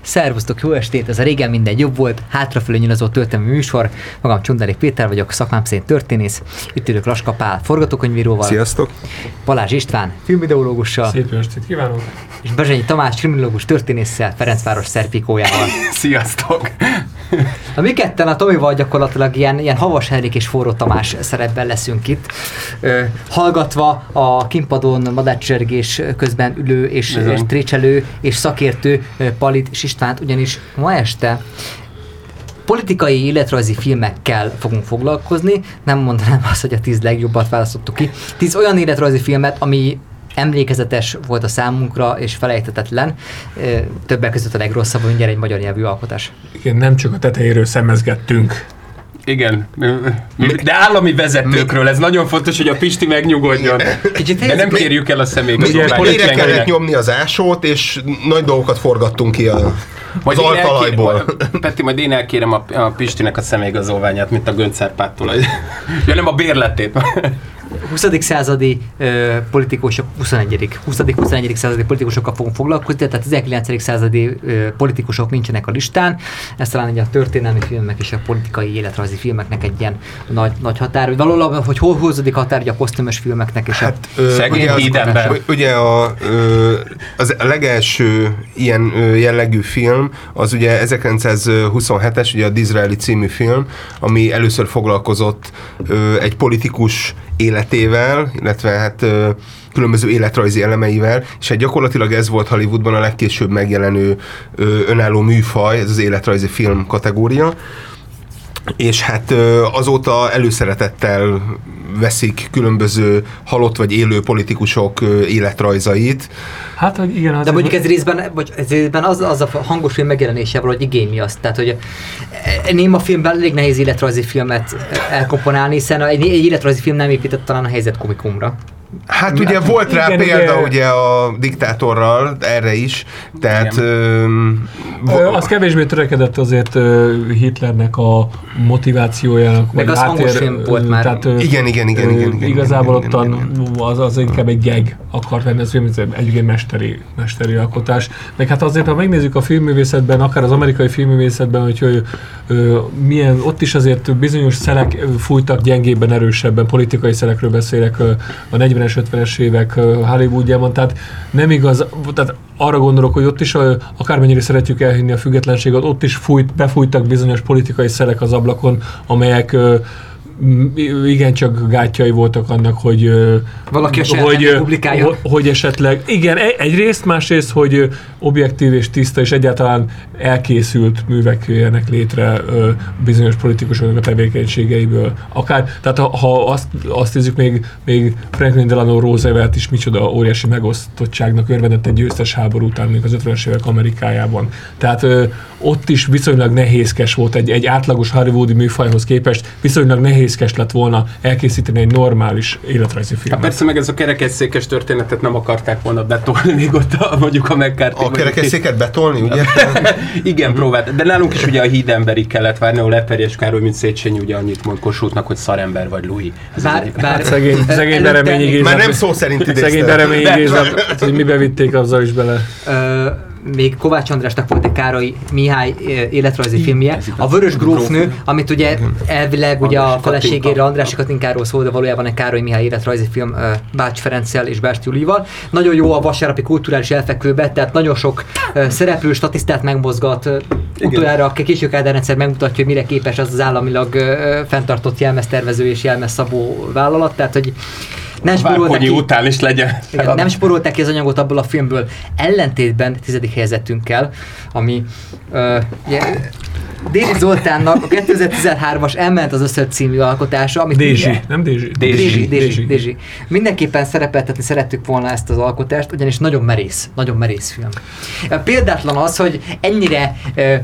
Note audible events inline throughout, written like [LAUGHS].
Szervusztok, jó estét! Ez a régen minden jobb volt, hátrafelé nyilazó történelmi műsor. Magam Csundari Péter vagyok, szakmám szerint történész. Itt ülök Laska Pál, forgatókönyvíróval. Sziasztok! Balázs István, filmideológussal. Szép estét kívánok! És Bezsenyi Tamás, kriminológus történésszel, Ferencváros szerfikójával. Sziasztok! [LAUGHS] Na mi ketten a Tomival gyakorlatilag ilyen, ilyen Havas Henrik és Forró Tamás szerepben leszünk itt, ö, hallgatva a kimpadon madárcsergés közben ülő és, és trécselő és szakértő Palit és Istvánt, ugyanis ma este politikai életrajzi filmekkel fogunk foglalkozni. Nem mondanám azt, hogy a tíz legjobbat választottuk ki. Tíz olyan életrajzi filmet, ami emlékezetes volt a számunkra, és felejtetetlen. Többek között a legrosszabb, hogy mindjárt egy magyar nyelvű alkotás. Igen, nem csak a tetejéről szemezgettünk. Igen, de állami vezetőkről, ez nagyon fontos, hogy a Pisti megnyugodjon. Kicsit De nem kérjük el a személyigazolványt. Mélyre kellett nyomni az ásót, és nagy dolgokat forgattunk ki a, az én altalajból. elkérem- Peti, majd én elkérem a, a Pistinek a személyigazolványát, mint a Göncárpáttól. ja, nem a bérletét. 20. századi ö, politikusok, 21. 20. 21. századi politikusokkal fogunk foglalkozni, tehát 19. századi ö, politikusok nincsenek a listán. Ez talán egy a történelmi filmek és a politikai életrajzi filmeknek egy ilyen nagy, nagy határ. Hogy Valóban, hogy hol húzódik határ ugye a kosztümös filmeknek és Hát, a... ö, Szegény ugye az-. Ugye a, ö, az a legelső ilyen ö, jellegű film, az ugye 1927-es, ugye a Disraeli című film, ami először foglalkozott ö, egy politikus életével, illetve hát különböző életrajzi elemeivel, és hát gyakorlatilag ez volt Hollywoodban a legkésőbb megjelenő önálló műfaj, ez az életrajzi film kategória. És hát azóta előszeretettel veszik különböző halott vagy élő politikusok életrajzait. Hát, hogy igen, De mondjuk ez részben, vagy ez részben az, az a hangos film megjelenésével, hogy igényli azt. Tehát, hogy e, néma filmben elég nehéz életrajzi filmet elkomponálni, hiszen egy, egy életrajzi film nem épített talán a helyzet komikumra. Hát ugye volt rá igen, példa ugye- ugye a diktátorral, erre is, tehát ö, Ö, az kevésbé törekedett azért ö, Hitlernek a motivációjának. Meg vagy az hangos film volt már. Tehát, ö, Igen, igen, igen, igen, igen, Igazából igen, igen, ottan az, az inkább egy geg akart lenni, ez egy mesteri, mesteri alkotás. Meg hát azért, ha megnézzük a filmművészetben, akár az amerikai filmművészetben, hogy ö, ö, milyen, ott is azért bizonyos szelek fújtak gyengébben, erősebben, politikai szelekről beszélek ö, a 40-es, 50-es évek Hollywoodjában, tehát nem igaz, tehát arra gondolok, hogy ott is, akármennyire szeretjük elhinni a függetlenséget, ott is fújt, befújtak bizonyos politikai szelek az ablakon, amelyek ö, m- igencsak gátjai voltak annak, hogy Valaki a hogy, publikálja. ho- hogy esetleg, igen, e- egyrészt, másrészt, hogy objektív és tiszta és egyáltalán elkészült művek jöjjenek létre bizonyos politikusoknak a tevékenységeiből. Akár, tehát ha, ha azt, azt nézzük, még, még Franklin Delano Roosevelt is micsoda óriási megosztottságnak örvendett egy győztes háború után, még az 50-es évek Amerikájában. Tehát ott is viszonylag nehézkes volt egy, egy átlagos hollywoodi műfajhoz képest, viszonylag nehézkes lett volna elkészíteni egy normális életrajzi Hát filmet. persze meg ez a kerekesszékes történetet nem akarták volna betolni még ott a, mondjuk a McCarthy. a kerekesszéket betolni, ugye? [LAUGHS] Igen, próbált. De nálunk is ugye a hídemberi kellett várni, ahol Eperjes Károly, mint Széchenyi ugye annyit mond Kossuthnak, hogy szarember vagy az Bár, bár Szegény, szegény előtte- Bereményi Géza. Már nem szó szerint Szegény idéztem. Bereményi De- Géza, hogy mi bevitték azzal is bele. Még Kovács Andrásnak volt egy Károly Mihály ö, életrajzi filmje, a Vörös Grófnő, amit ugye elvileg ugye a feleségére. Andrássy Katinkáról szól, de valójában egy Károly Mihály életrajzi film ö, Bács Ferenccel és Bács Julival. Nagyon jó a vasárnapi kulturális elfekvőbe, tehát nagyon sok ö, szereplő statisztát megmozgat. Utoljára a késő Kádár rendszer megmutatja, hogy mire képes az az államilag fenntartott jelmeztervező és jelmezszabó vállalat, tehát hogy nem spóroltak Várkonyi ki- után is legyen. igen, nem sporolták ki az anyagot abból a filmből, ellentétben tizedik helyezettünkkel, ami uh, ugye, Déri Zoltánnak a 2013-as Elment az összöt című alkotása, amit Dézsi, nem Dézsi? Dézsi. Dézsi, Dézsi, Dézsi. Dézsi. Mindenképpen szerepeltetni szerettük volna ezt az alkotást, ugyanis nagyon merész, nagyon merész film. Példátlan az, hogy ennyire ö,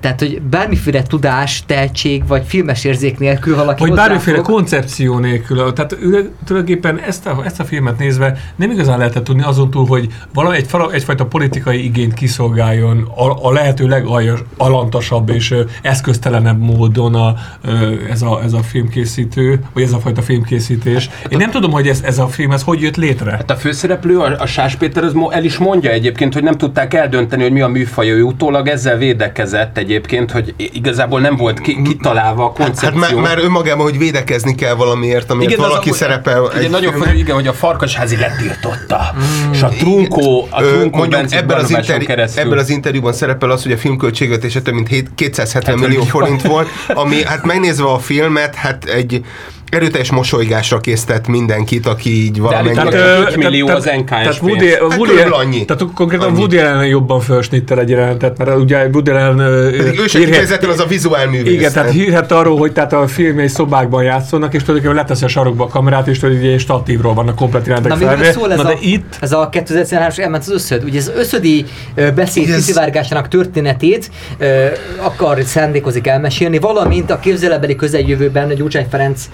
tehát, hogy bármiféle tudás, tehetség, vagy filmes érzék nélkül valaki Vagy bármiféle hozzáfog- koncepció nélkül. Tehát ő- tulajdonképpen ezt a, ezt a filmet nézve nem igazán lehetett tudni azon túl, hogy valami egy, egyfajta politikai igényt kiszolgáljon a, a lehető legalantasabb és eszköztelenebb módon a, ez, a, ez a filmkészítő, vagy ez a fajta filmkészítés. Én nem tudom, hogy ez, ez a film ez hogy jött létre. Hát a főszereplő, a, a Sás Péter, az el is mondja egyébként, hogy nem tudták eldönteni, hogy mi a műfaj. Ő utólag ezzel védekezett egyébként, hogy igazából nem volt ki, kitalálva a Hát koncepció. már, már önmagában, hogy védekezni kell valamiért, amiért igen, valaki az szerepel Igen, egy nagyon fontos, igen, hogy a Farkasházi letiltotta. És a Trunkó, a Trunkó mondjuk Bence ebben az, interjú, keresztül. ebben az interjúban szerepel az, hogy a film költségvetése több mint 7, 270 millió millió. forint volt, ami hát megnézve a filmet, hát egy erőteljes mosolygásra készített mindenkit, aki így valamennyire... ö, öt millió az NKS tehát. Woody, Hát Woody, körülbelül annyi. Tehát konkrétan Annyi. Woody Allen jobban felsnittel egy jelentet, mert ugye Woody Allen Pedig ő se hírhet- kifejezetten az a vizuál művész. Igen, tehát hírhet arról, hogy tehát a filmjei szobákban játszanak, és tulajdonképpen leteszi a sarokba a kamerát, és tudod, egy statívról vannak komplet jelentek Na, felve. szól ez, Na, a, de itt ez a 2013-as elment az összöd? Ugye az összödi beszéd Ez- kiszivárgásának történetét akar szándékozik elmesélni, valamint a képzelebeli közeljövőben Gyurcsány Ferenc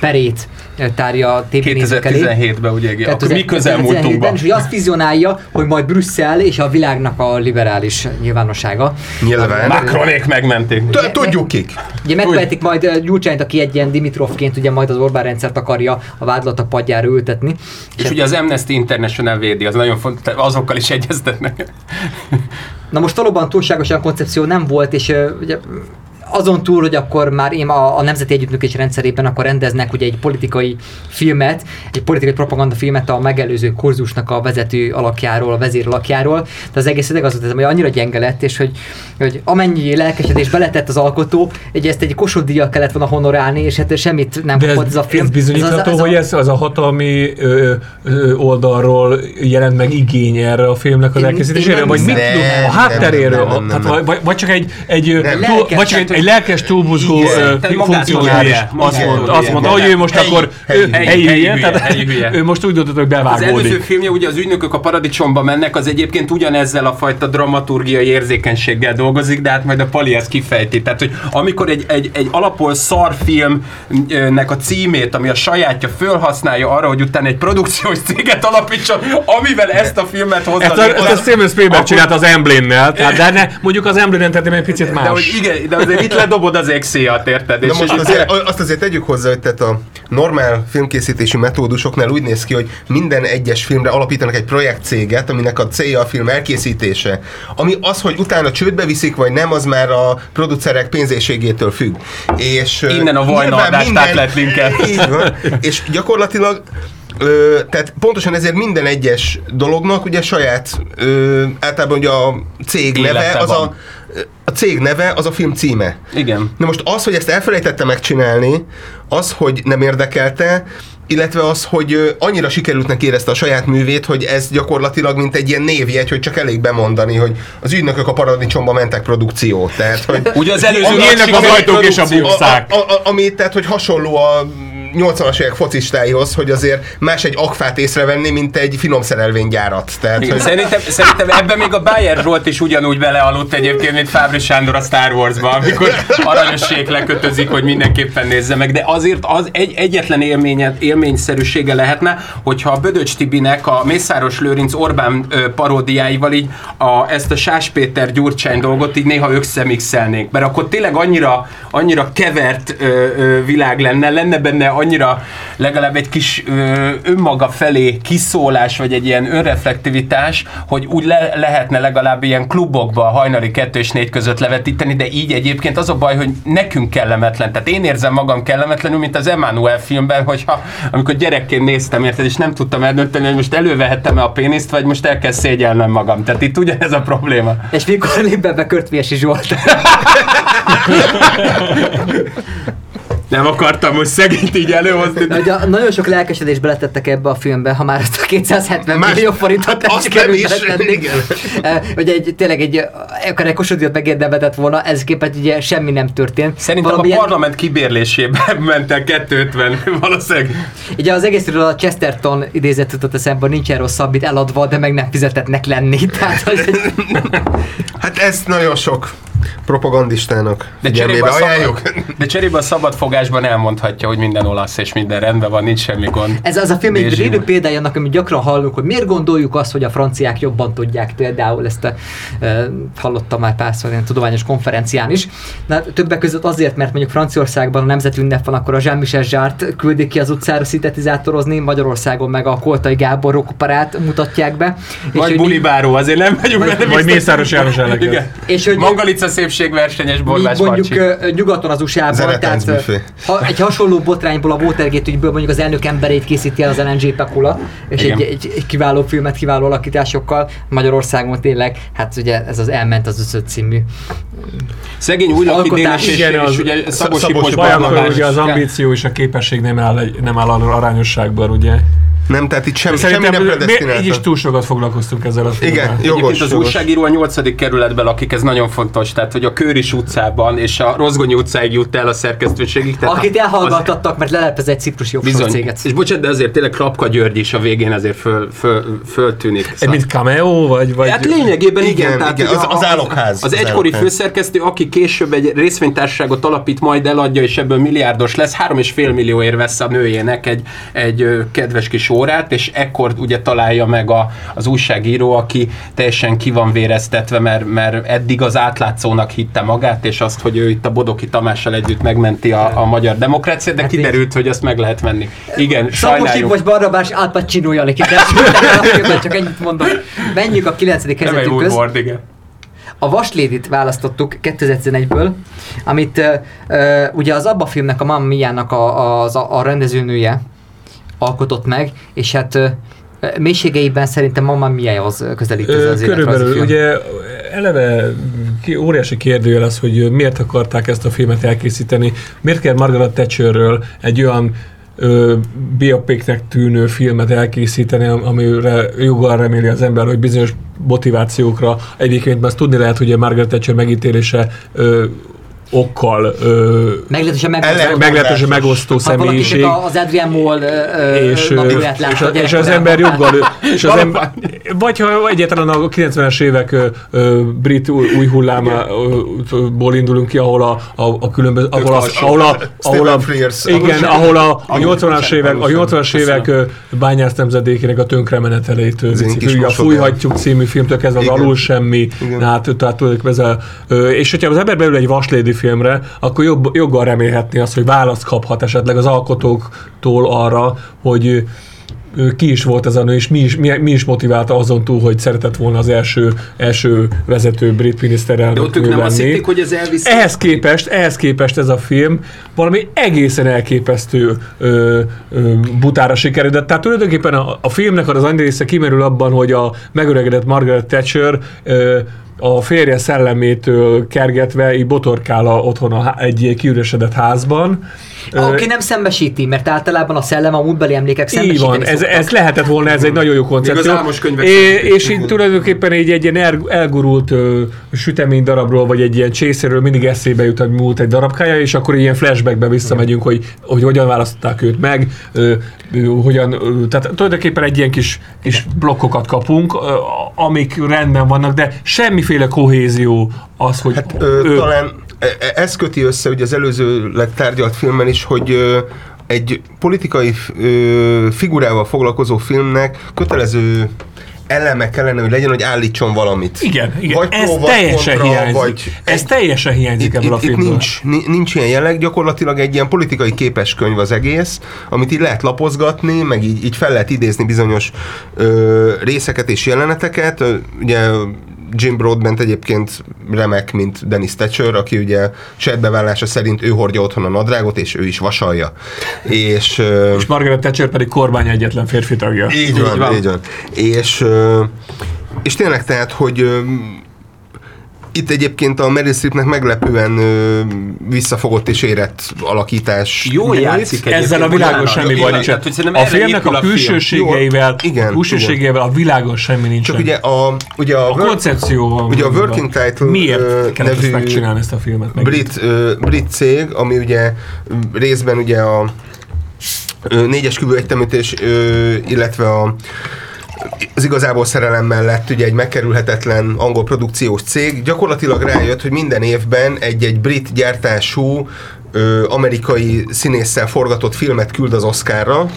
perét tárja a tévénézők elé. 2017-ben ugye, akkor mi 2017-ben, közelmúltunkban. és hogy azt vizionálja, hogy majd Brüsszel és a világnak a liberális nyilvánossága. Nyilván. Macronék megmenték. Tudjuk kik. Ugye megvehetik majd Gyurcsányt, aki egy ilyen Dimitrovként ugye majd az Orbán rendszert akarja a vádlatok padjára ültetni. És ugye az Amnesty International védi, az nagyon fontos, azokkal is egyeztetnek. Na most valóban túlságosan koncepció nem volt, és ugye azon túl, hogy akkor már én a, a Nemzeti Együttműködés rendszerében akkor rendeznek ugye egy politikai filmet, egy politikai propaganda filmet a megelőző kurzusnak a vezető alakjáról, a vezér alakjáról, de az egész ideg az volt, hogy annyira gyenge lett, és hogy, hogy amennyi lelkesedés beletett az alkotó, egy ezt egy kossuth kellett volna honorálni, és hát semmit nem de ez, kapott ez a film. ez bizonyítható, az, hogy ez az a hatalmi ö, ö, oldalról jelent meg igény erre a filmnek az elkészítésére, vagy mit Nem, a hátteréről, nem. vagy- vagy, csak egy, egy, Nem. vagy csak egy, egy lelkes túlbuzgó Igen. ö, Tehát fi- magát funkciója tudja, is. magát Azt mondta, azt mondta, hogy ő most akkor ő- tehát most úgy döntött, hogy Az előző bevágódik. filmje, ugye az ügynökök a paradicsomba mennek, az egyébként ugyanezzel a fajta dramaturgiai érzékenységgel dolgozik, de hát majd a Pali ezt kifejti. Tehát, hogy amikor egy, egy, egy alapból szarfilmnek a címét, ami a sajátja fölhasználja arra, hogy utána egy produkciós céget alapítson, amivel ezt a filmet hozza. Ezt a, ezt a Steven Spielberg akkor- csinált az Emblem-nel, tehát de ne, mondjuk az Emblem entertainment egy picit De hogy más. igen, de azért itt ledobod az exéjat, érted? Na És- most és- azért, azt azért tegyük hozzá, hogy tehát a normál filmkészítési metódusoknál úgy néz ki, hogy minden egyes filmre alapítanak egy projektcéget, aminek a célja a film elkészítése. Ami az, hogy utána csődbe viszik, vagy nem, az már a producerek pénzéségétől függ. És, Innen a Vajna nyilván adást minden- át lehet linkelni. Így van. És gyakorlatilag Ö, tehát pontosan ezért minden egyes dolognak ugye saját, ö, általában ugye a cég neve, Élete az van. a, a cég neve az a film címe. Igen. Na most az, hogy ezt elfelejtette megcsinálni, az, hogy nem érdekelte, illetve az, hogy annyira sikerült neki érezte a saját művét, hogy ez gyakorlatilag mint egy ilyen névjegy, hogy csak elég bemondani, hogy az ügynökök a paradicsomba mentek produkció. Tehát, hogy Ugye az előző a, a, a, ami, tehát, hogy hasonló a 80-as évek focistáihoz, hogy azért más egy akfát észrevenni, mint egy finom szerelvénygyárat. Tehát, Igen, hogy, szerintem, szerintem ebben még a Bayer Zsolt is ugyanúgy belealudt egyébként, mint Fábri Sándor a Star Wars-ban, amikor aranyossék lekötözik, hogy mindenképpen nézze meg, de azért az egy, egyetlen élményet, élményszerűsége lehetne, hogyha a Bödöcs Tibinek a Mészáros Lőrinc Orbán paródiáival így a, ezt a Sás Péter Gyurcsány dolgot így néha összemixelnénk, mert akkor tényleg annyira, annyira kevert ö, ö, világ lenne, lenne benne annyira legalább egy kis ö, önmaga felé kiszólás, vagy egy ilyen önreflektivitás, hogy úgy le, lehetne legalább ilyen klubokba a hajnali kettő és négy között levetíteni, de így egyébként az a baj, hogy nekünk kellemetlen. Tehát én érzem magam kellemetlenül, mint az Emmanuel filmben, hogyha amikor gyerekként néztem, érted, és nem tudtam eldönteni, hogy most elővehettem-e a péniszt, vagy most el kell szégyelnem magam. Tehát itt ugyanez a probléma. És mikor lép be, be Körtviesi Zsolt. [LAUGHS] Nem akartam most szegényt így előhozni. De ugye nagyon sok lelkesedés beletettek ebbe a filmbe, ha már ezt a 270 Más- millió forintot hát nem azt is, igen. [LAUGHS] Eh, Hogy egy, tényleg egy, akár egy kosodíjat megérdemeltett volna, ez képest ugye semmi nem történt. Szerintem Valamilyen- a parlament kibérlésében [LAUGHS] ment el 250 valószínűleg. Ugye az egészről a Chesterton idézet jutott eszembe, nincsen rosszabb, itt eladva, de meg nem fizetetnek lenni. [LAUGHS] Tehát, hogy hát ez nagyon sok. Propagandistának De cserébe, ajánljuk. szabad, de cserébe a szabadfogásban elmondhatja, hogy minden olasz és minden rendben van, nincs semmi gond. Ez az a film egy élő példája annak, amit gyakran hallunk, hogy miért gondoljuk azt, hogy a franciák jobban tudják például ezt a, e, hallottam már párszor ilyen tudományos konferencián is. Na, többek között azért, mert mondjuk Franciaországban a nemzeti ünnep van, akkor a Jean-Michel Zsárt küldik ki az utcára szintetizátorozni, Magyarországon meg a Koltai Gábor rokoparát mutatják be. Vagy hogy bulibáró, azért nem vagyunk Vagy biztos. Mészáros János. És hogy- Mangalica szépségversenyes mi borbás mondjuk Pancsi. ö, nyugaton az USA-ban, tehát ha egy hasonló botrányból, a Watergate ügyből mondjuk az elnök emberét készíti el az LNG Pekula, és egy, egy, egy, kiváló filmet, kiváló alakításokkal. Magyarországon tényleg, hát ugye ez az Elment az Összöt című. Szegény új Alkotás. Dénes és, Igen, az- és ugye Szabos Ipos ugye az ambíció és a képesség nem áll, nem áll arányosságban, ugye? Nem, tehát itt sem, semmi nem mi- így is túl sokat foglalkoztunk ezzel a filmmel. Igen, Egyébként jogos, az jogos. újságíró a 8. kerületben lakik, ez nagyon fontos. Tehát, hogy a Kőris utcában és a Rozgonyi utcáig jut el a szerkesztőségig. Tehát Akit az- elhallgattattak, mert lelepez egy ciprusi Bizony. céget. És bocsánat, de azért tényleg Klapka György is a végén azért föl, föl, föltűnik. Egy mint cameo, vagy... vagy Hát lényegében igen, Igen, tehát igen, az- az állokház, Az az egykori állokház. főszerkesztő, aki később egy részvénytársaságot alapít, majd eladja, és ebből milliárdos lesz, három és fél millióért vesz a nőjének egy, egy kedves kis órát, és ekkor ugye találja meg a, az újságíró, aki teljesen ki van véreztetve, mert, mert eddig az átlátszónak hitte magát, és azt, hogy ő itt a Bodoki Tamással együtt megmenti a, a magyar demokráciát, de Hát kiderült, hogy azt meg lehet venni. Igen, sajnáljuk. vagy Barnabás Al Pacino alakítás. Csak ennyit mondom. Menjünk a 9. Nem egy kezdetünkhöz. Woodward, igen. A Vaslédit választottuk 2011-ből, amit uh, ugye az Abba filmnek, a Mamma Mia-nak a, a, a rendezőnője alkotott meg, és hát mélységeiben szerintem Mamma Mia az közelít ez Ö, az Körülbelül, ugye eleve óriási kérdőjel az, hogy miért akarták ezt a filmet elkészíteni, miért kell Margaret Thatcherről egy olyan biopiknek tűnő filmet elkészíteni, am- amire joggal reméli az ember, hogy bizonyos motivációkra egyébként már azt tudni lehet, hogy a Margaret Thatcher megítélése ö, okkal ö, Meglehetősen Ellen- megosztó. meglehetősen megosztó személyiség. a- az Adrian Moll és, napját és, a- a és az ember joggal, [LAUGHS] és az ember, vagy ha egyáltalán a 90-es évek ö, brit új, hullámából indulunk ki, ahol a, a, a különböző, ahol, az, ahol a, ahol a, igen, ahol a, a Ahol 80-as sem, évek, a ahol sem. 80-as évek bányász nemzedékének a én viszik. a. Fújhatjuk című filmtől kezdve az alul semmi, hát tehát ez a, és hogyha az ember belül egy vaslédi filmre, akkor jobb, joggal remélhetni azt, hogy választ kaphat esetleg az alkotóktól arra, hogy ki is volt ez a nő, és mi is, mi, mi is motiválta azon túl, hogy szeretett volna az első, első vezető brit De miniszterelnök ott ők nem azt hitték, hogy ez elviszi. Ehhez képest, ehhez képest ez a film valami egészen elképesztő ö, ö, butára sikerült. Tehát tulajdonképpen a, a filmnek az annyi része kimerül abban, hogy a megöregedett Margaret Thatcher ö, a férje szellemétől kergetve így botorkál a, otthon a, há- egy kiüresedett házban. Aki nem szembesíti, mert általában a szellem a múltbeli emlékek így szembesíteni van, ez, szoktak. ez lehetett volna, ez egy nagyon jó koncepció. könyvek É, és így tulajdonképpen így egy ilyen el, elgurult ö, sütemény darabról, vagy egy ilyen csészéről mindig eszébe jut, hogy múlt egy darabkája, és akkor ilyen flashbackbe visszamegyünk, hogy, hogy hogyan választották őt meg, ö, ö, hogyan, ö, tehát tulajdonképpen egy ilyen kis, kis blokkokat kapunk, ö, amik rendben vannak, de semmiféle kohézió az, hogy Hát ö, talán e- e- ez köti össze ugye az előzőleg tárgyalt filmben is, hogy ö, egy politikai ö, figurával foglalkozó filmnek kötelező eleme kellene, hogy legyen, hogy állítson valamit. igen, igen. Vagy ez teljesen kontra, hiányzik. Vagy ez egy- teljesen hiányzik itt, ebből a itt, filmből. nincs, ni- nincs ilyen jelleg, gyakorlatilag egy ilyen politikai képes könyv az egész, amit így lehet lapozgatni, meg így, így fel lehet idézni bizonyos ö, részeket és jeleneteket. Ö, Ugye Jim Broadbent egyébként remek, mint Dennis Thatcher, aki ugye saját szerint ő hordja otthon a nadrágot, és ő is vasalja. És, ö, És Margaret Thatcher pedig kormány egyetlen férfi tagja. így van, van. így van. És, ö, és tényleg tehát, hogy itt egyébként a Meryl Streepnek meglepően ö, visszafogott és érett alakítás. Jó nyújt. játszik Ezzel a világon semmi baj hogy szerintem A filmnek a film. külsőségeivel, Jó, igen, a külsőségeivel a világon semmi nincsen. Csak ugye a, ugye a, a work- koncepció van. ugye a. Working Title, Miért kellett ezt nevű megcsinálni ezt a filmet? Brit, ö, brit cég, ami ugye részben ugye a négyes küvő egytemítés, ö, illetve a az igazából szerelem mellett ugye egy megkerülhetetlen angol produkciós cég, gyakorlatilag rájött, hogy minden évben egy-egy brit gyártású ö, amerikai színésszel forgatott filmet küld az Oscarra,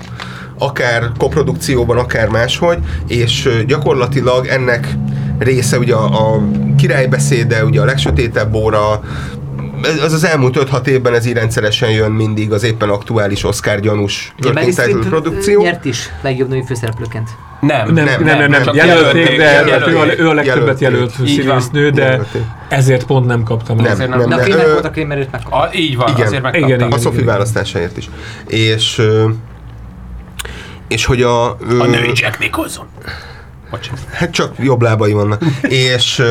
akár koprodukcióban, akár máshogy, és gyakorlatilag ennek része ugye a, a királybeszéde, ugye a legsötétebb óra, ez- az az elmúlt 5-6 évben ez így rendszeresen jön mindig az éppen aktuális Oscar gyanús produkció. nyert is legjobb női főszereplőként. Nem, Nem, nem, nem, nem, nem. jelölték, de jelölték, ő, a, ő a legtöbbet jelölt színésznő, de Jelölték. ezért pont nem kaptam Nem, el. nem, nem, De a nem. filmek Ö, volt a Kramerőt meg. A, így van, Igen. azért megkaptam. Igen, A igen. Sophie választásáért is. És, és hogy a... A női Jack Nicholson. Hát csak jobb lábai vannak. [LAUGHS] és,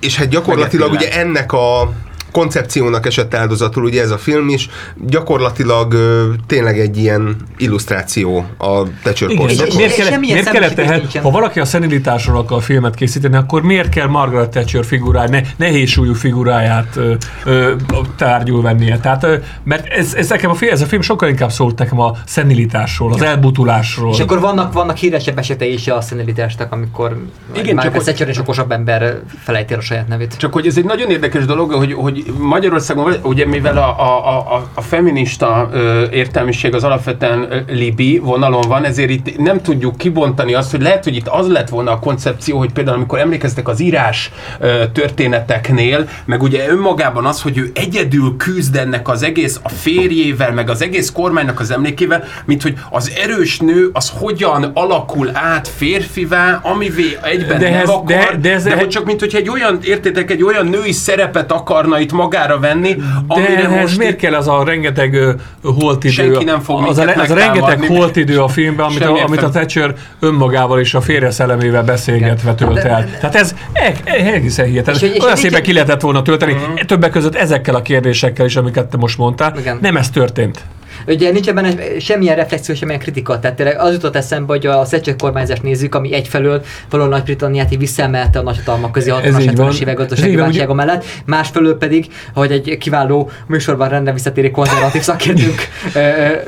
és hát gyakorlatilag ugye ennek a koncepciónak esett áldozatul ugye ez a film is, gyakorlatilag ö, tényleg egy ilyen illusztráció a Thatcher miért, kell, miért kellett tehát, nincsen. ha valaki a szenilitásról akar filmet készíteni, akkor miért kell Margaret Thatcher figuráját, ne, nehézsúlyú figuráját ö, ö, tárgyul vennie? Tehát, ö, mert ez, ez, nekem a film, ez a film sokkal inkább szólt nekem a szenilitásról, az elbutulásról. És akkor vannak, vannak híresebb esetei is a szenilitásnak, amikor Igen, a hogy- Thatcher és okosabb ember felejti el a saját nevét. Csak hogy ez egy nagyon érdekes dolog, hogy, hogy Magyarországon, ugye mivel a, a, a, a feminista ö, értelmiség az alapvetően libi vonalon van, ezért itt nem tudjuk kibontani azt, hogy lehet, hogy itt az lett volna a koncepció, hogy például amikor emlékeztek az írás ö, történeteknél, meg ugye önmagában az, hogy ő egyedül küzd ennek az egész a férjével, meg az egész kormánynak az emlékével, mint hogy az erős nő az hogyan alakul át férfivá, amivé egyben De nem ez- akar, de- de ez- de hogy csak mint hogyha egy olyan, értétek, egy olyan női szerepet akarna itt magára venni, De amire ehhez most miért itt kell az a rengeteg holtidő? Senki nem fog az, a, az a rengeteg holtidő a filmben, amit, a, amit a. Thatcher önmagával és a férje szellemével beszélgetve tölt el. Tehát ez e- e- egészen hihetetlen. Olyan szépen ki lehetett volna tölteni, többek között ezekkel a kérdésekkel is, amiket te most mondtál. Nem ez történt. Ugye nincs ebben semmilyen reflexió, semmilyen kritika. Tehát tényleg az jutott eszembe, hogy a Thatcher kormányzást nézzük, ami egyfelől valahol Nagy-Britanniát így visszaemelte a nagyhatalmak közé a Ez 60-as, így van. 70-es évek gazdasági válsága mellett. Másfelől pedig, hogy egy kiváló műsorban rendre visszatérő konzervatív szakértőnk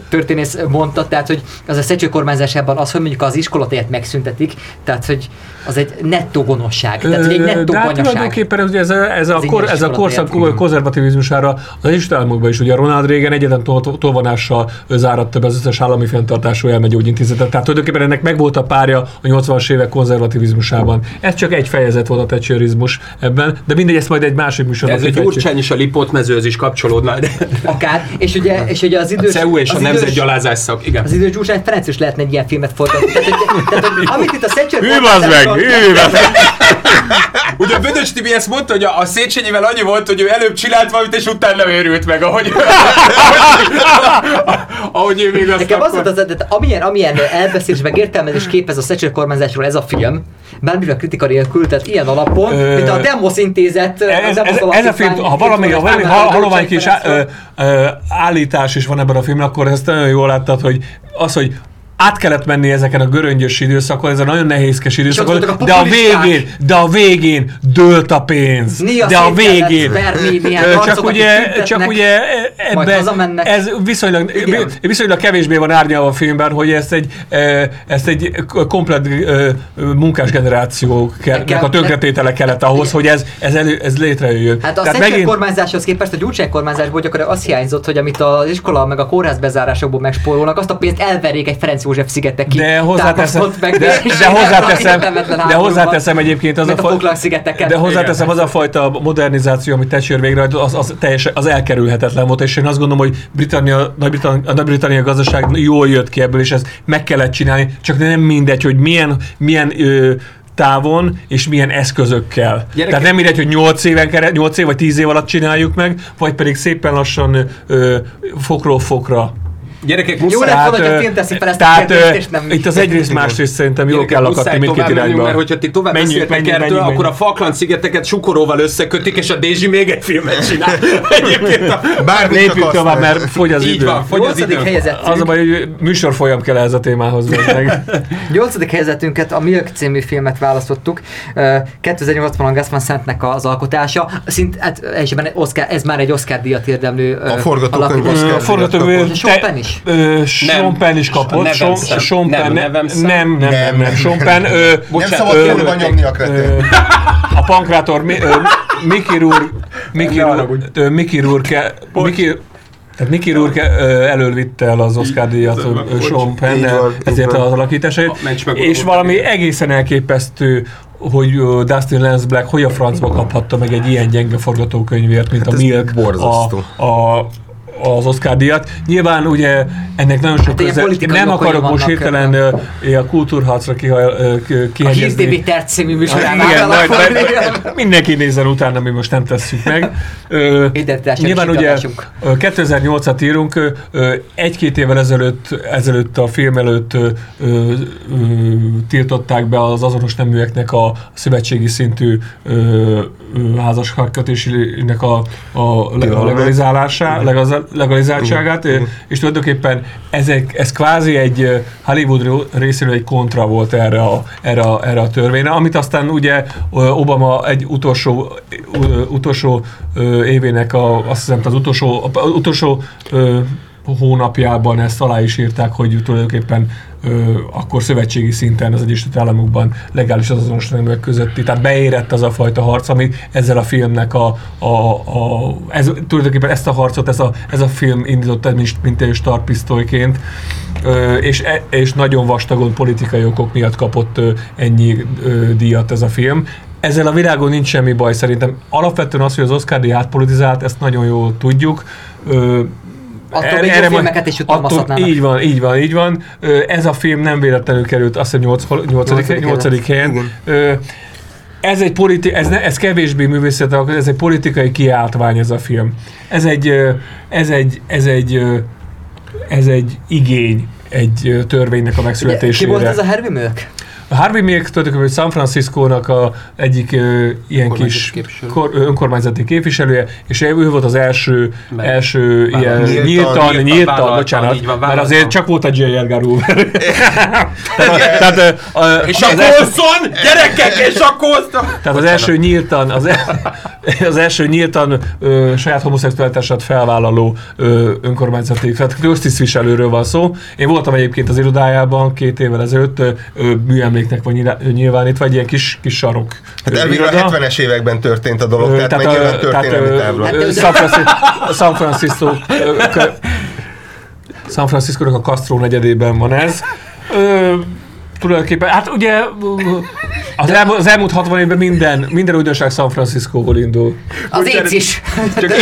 történész mondta, tehát hogy az a Thatcher kormányzásában az, hogy mondjuk az iskolatáját megszüntetik, tehát hogy az egy nettó gonoszság, tehát hogy egy nettó De hát tulajdonképpen ez, ez, a, ez, a, kor, ez a korszak konzervativizmusára az Államokban is, ugye Ronald Reagan egyetlen tol- tolvonással záratta be az összes állami fenntartású elmegyógyintézetet. Tehát tulajdonképpen ennek megvolt a párja a 80-as évek konzervativizmusában. Ez csak egy fejezet volt a Thatcherizmus ebben, de mindegy, ezt majd egy másik műsorban ez egy. Gyurcsány és a Lipótmezőhöz is kapcsolódna. De Akár, és ugye, és ugye az a idős... CEU és a az Nemzet Gyalázás szak. Igen. Az idős Gyurcsány Ferenc is lehetne egy ilyen filmet forgatni. Tehát, tehát, amit itt a Thatcher Hű, meg! Hű! Ugye Bödös Tibi ezt mondta, hogy a, a Széchenyivel annyi volt, hogy ő előbb csinált valamit, és utána őrült meg, ahogy, [LAUGHS] ahogy ő még azt Nekem az volt az, amilyen, amilyen elbeszélés, meg értelmezés képez a Thatcher kormányzásról ez a film, bármiféle kritika nélkül, tehát ilyen alapon, Ö, mint a Demos intézet, Ez, a Demos ez, ez a film, ha valami, ha valami képviselő ha- halomány kis állítás is van ebben a filmben, akkor ezt nagyon jól láttad, hogy az, hogy át kellett menni ezeken a göröngyös időszakon, ez a nagyon nehézkes időszakon, a de a végén, de a végén dőlt a pénz. Néha de a végén. verni csak ugye, csak ugye hazamennek. ez viszonylag, Igen. viszonylag kevésbé van árnyalva a filmben, hogy ezt egy, ö, ezt egy komplet ö, munkás generáció kell, Kell- a tönkretétele kellett ahhoz, hogy ez, ez, elő, ez létrejöjjön. Hát a Tehát Thatcher kormányzáshoz képest a Gyurcsány kormányzásból gyakorlatilag azt hiányzott, hogy amit az iskola meg a kórház bezárásokból megspórolnak, azt a pénzt elverjék egy Ferenc József szigeteki De hozzáteszem, meg, de, de hozzáteszem, de hozzáteszem egyébként az a, a de hozzáteszem az a fajta modernizáció, amit Thatcher végre, az, az, teljesen, az elkerülhetetlen volt, és én azt gondolom, hogy Britannia, Nagy-Britannia, a Nagy-Britannia gazdaság jól jött ki ebből, és ezt meg kellett csinálni, csak nem mindegy, hogy milyen, milyen ö, távon és milyen eszközökkel. Gyerekek- Tehát nem mindegy, hogy 8 éven kere, 8 év vagy 10 év alatt csináljuk meg, vagy pedig szépen lassan ö, fokról fokra. Gyerekek, Jó muszáj, lett volna, Tehát, hogy a ö, film teszi fel ezt a tehát, kérdést, ö, és nem itt az egyrészt másrészt szerintem jól kell akadni mindkét irányba. Mert hogyha ti tovább Menjünk, beszéltek menjünk, erről, menjünk, akkor a Falkland szigeteket sukoróval összekötik, és a Dézsi még egy filmet csinál. [LAUGHS] Egyébként a... Csak Lépjünk tovább, mert fogy az Így idő. van, fogy az Nyolcadik idő. helyezettünk. Az a baj, hogy műsorfolyam kell ehhez a témához meg. [LAUGHS] Nyolcadik helyzetünket a Milk című filmet választottuk. Ö, 2008-ban Gus Van Sant-nek az alkotása. Szint, hát, Oscar, ez már egy Oscar díjat érdemlő A forgatókönyv A forgatókönyv Chopin is. Ö, Sean Penn is kapott. Sean-. Sean Nem, Penn, nem, nem, nem, nem, Nem, nem. Sean Penn, ö, Nem Bocsánat, szabad ö, félbe nyomni a kretén. a pankrátor Mickey Rourke, Mickey Rourke, Mickey Rourke, Mickey, tehát Mickey Rourke elől vitte el az Oscar díjat Sean Penn, ezért az meg és valami egészen elképesztő, hogy Dustin Lance Black hogy a francba kaphatta meg egy ilyen gyenge forgatókönyvért, mint Hát a Milk, borzasztó. a, a az Oscar díjat. Nyilván ugye ennek nagyon sok Hát köze, nem akarok most hirtelen a kultúrharcra A kihegyezni. Hír TV Terc című műsorán Igen, majd, majd, mindenki nézzen utána, mi most nem tesszük meg. Ö, nyilván ugye kitartásunk. ö, 2008-at írunk, egy-két évvel ezelőtt, ezelőtt a film előtt ö, ö, tiltották be az azonos neműeknek a szövetségi szintű ö, házasságkötésének a, a le- legalizálásá, legaz- legalizáltságát, és tulajdonképpen ezek, ez kvázi egy Hollywood részéről egy kontra volt erre a, erre a, erre a törvényre, amit aztán ugye Obama egy utolsó, utolsó évének, a, azt hiszem az utolsó, az utolsó hónapjában ezt alá is írták, hogy tulajdonképpen akkor szövetségi szinten az Egyesült Államokban legális az azonos neműek közötti, tehát beérett az a fajta harc, ami ezzel a filmnek a, a, a ez, tulajdonképpen ezt a harcot, ez a, ez a film indította, mint, mint egy startpisztolyként, ö, és, e- és nagyon vastagon politikai okok miatt kapott ennyi díjat ez a film. Ezzel a világon nincs semmi baj szerintem. Alapvetően az, hogy az Oscar díj átpolitizált, ezt nagyon jól tudjuk. Attól még jó filmeket is jutalmazhatnának. Így van, így van, így van. Ez a film nem véletlenül került, azt hiszem 8. Nyolcadik 8. helyen. Ez egy politi- ez, ne, ez kevésbé művészet, ez egy politikai kiáltvány ez a film. Ez egy, ez egy, ez egy, ez egy igény egy törvénynek a Ugye, Ki megszületésére. volt ez a Harvey Milk? A Harvey Milk tulajdonképpen San Francisco-nak a egyik ö, ilyen kis képviselő. kor, önkormányzati képviselője, és ő volt az első, Meg- első ilyen Nyíltan, nyíltan, nyíltan, nyíltan, bocsánat, van, mert azért csak volt a J. Edgar [LAUGHS] Tehát, tehát, ö, a, És a Colson! Gyerekek, és a Colson! tehát az első nyíltan, az, e- az első nyíltan ö, saját homoszexualitását felvállaló ö, önkormányzati, tehát köztisztviselőről van szó. Én voltam egyébként az irodájában két évvel ezelőtt, ö, műemléknek van nyilvánítva, egy ilyen kis, kis sarok. Hát elvégre a iroda. 70-es években történt a dolog, Ö, tehát, tehát mennyire a történelmi ö, San Francisco, San Francisco-nak a Castro negyedében van ez. Ö, tulajdonképpen, hát ugye az, elmúlt, az elmúlt 60 évben minden, minden újdonság San Francisco-ból indul. Az éc is.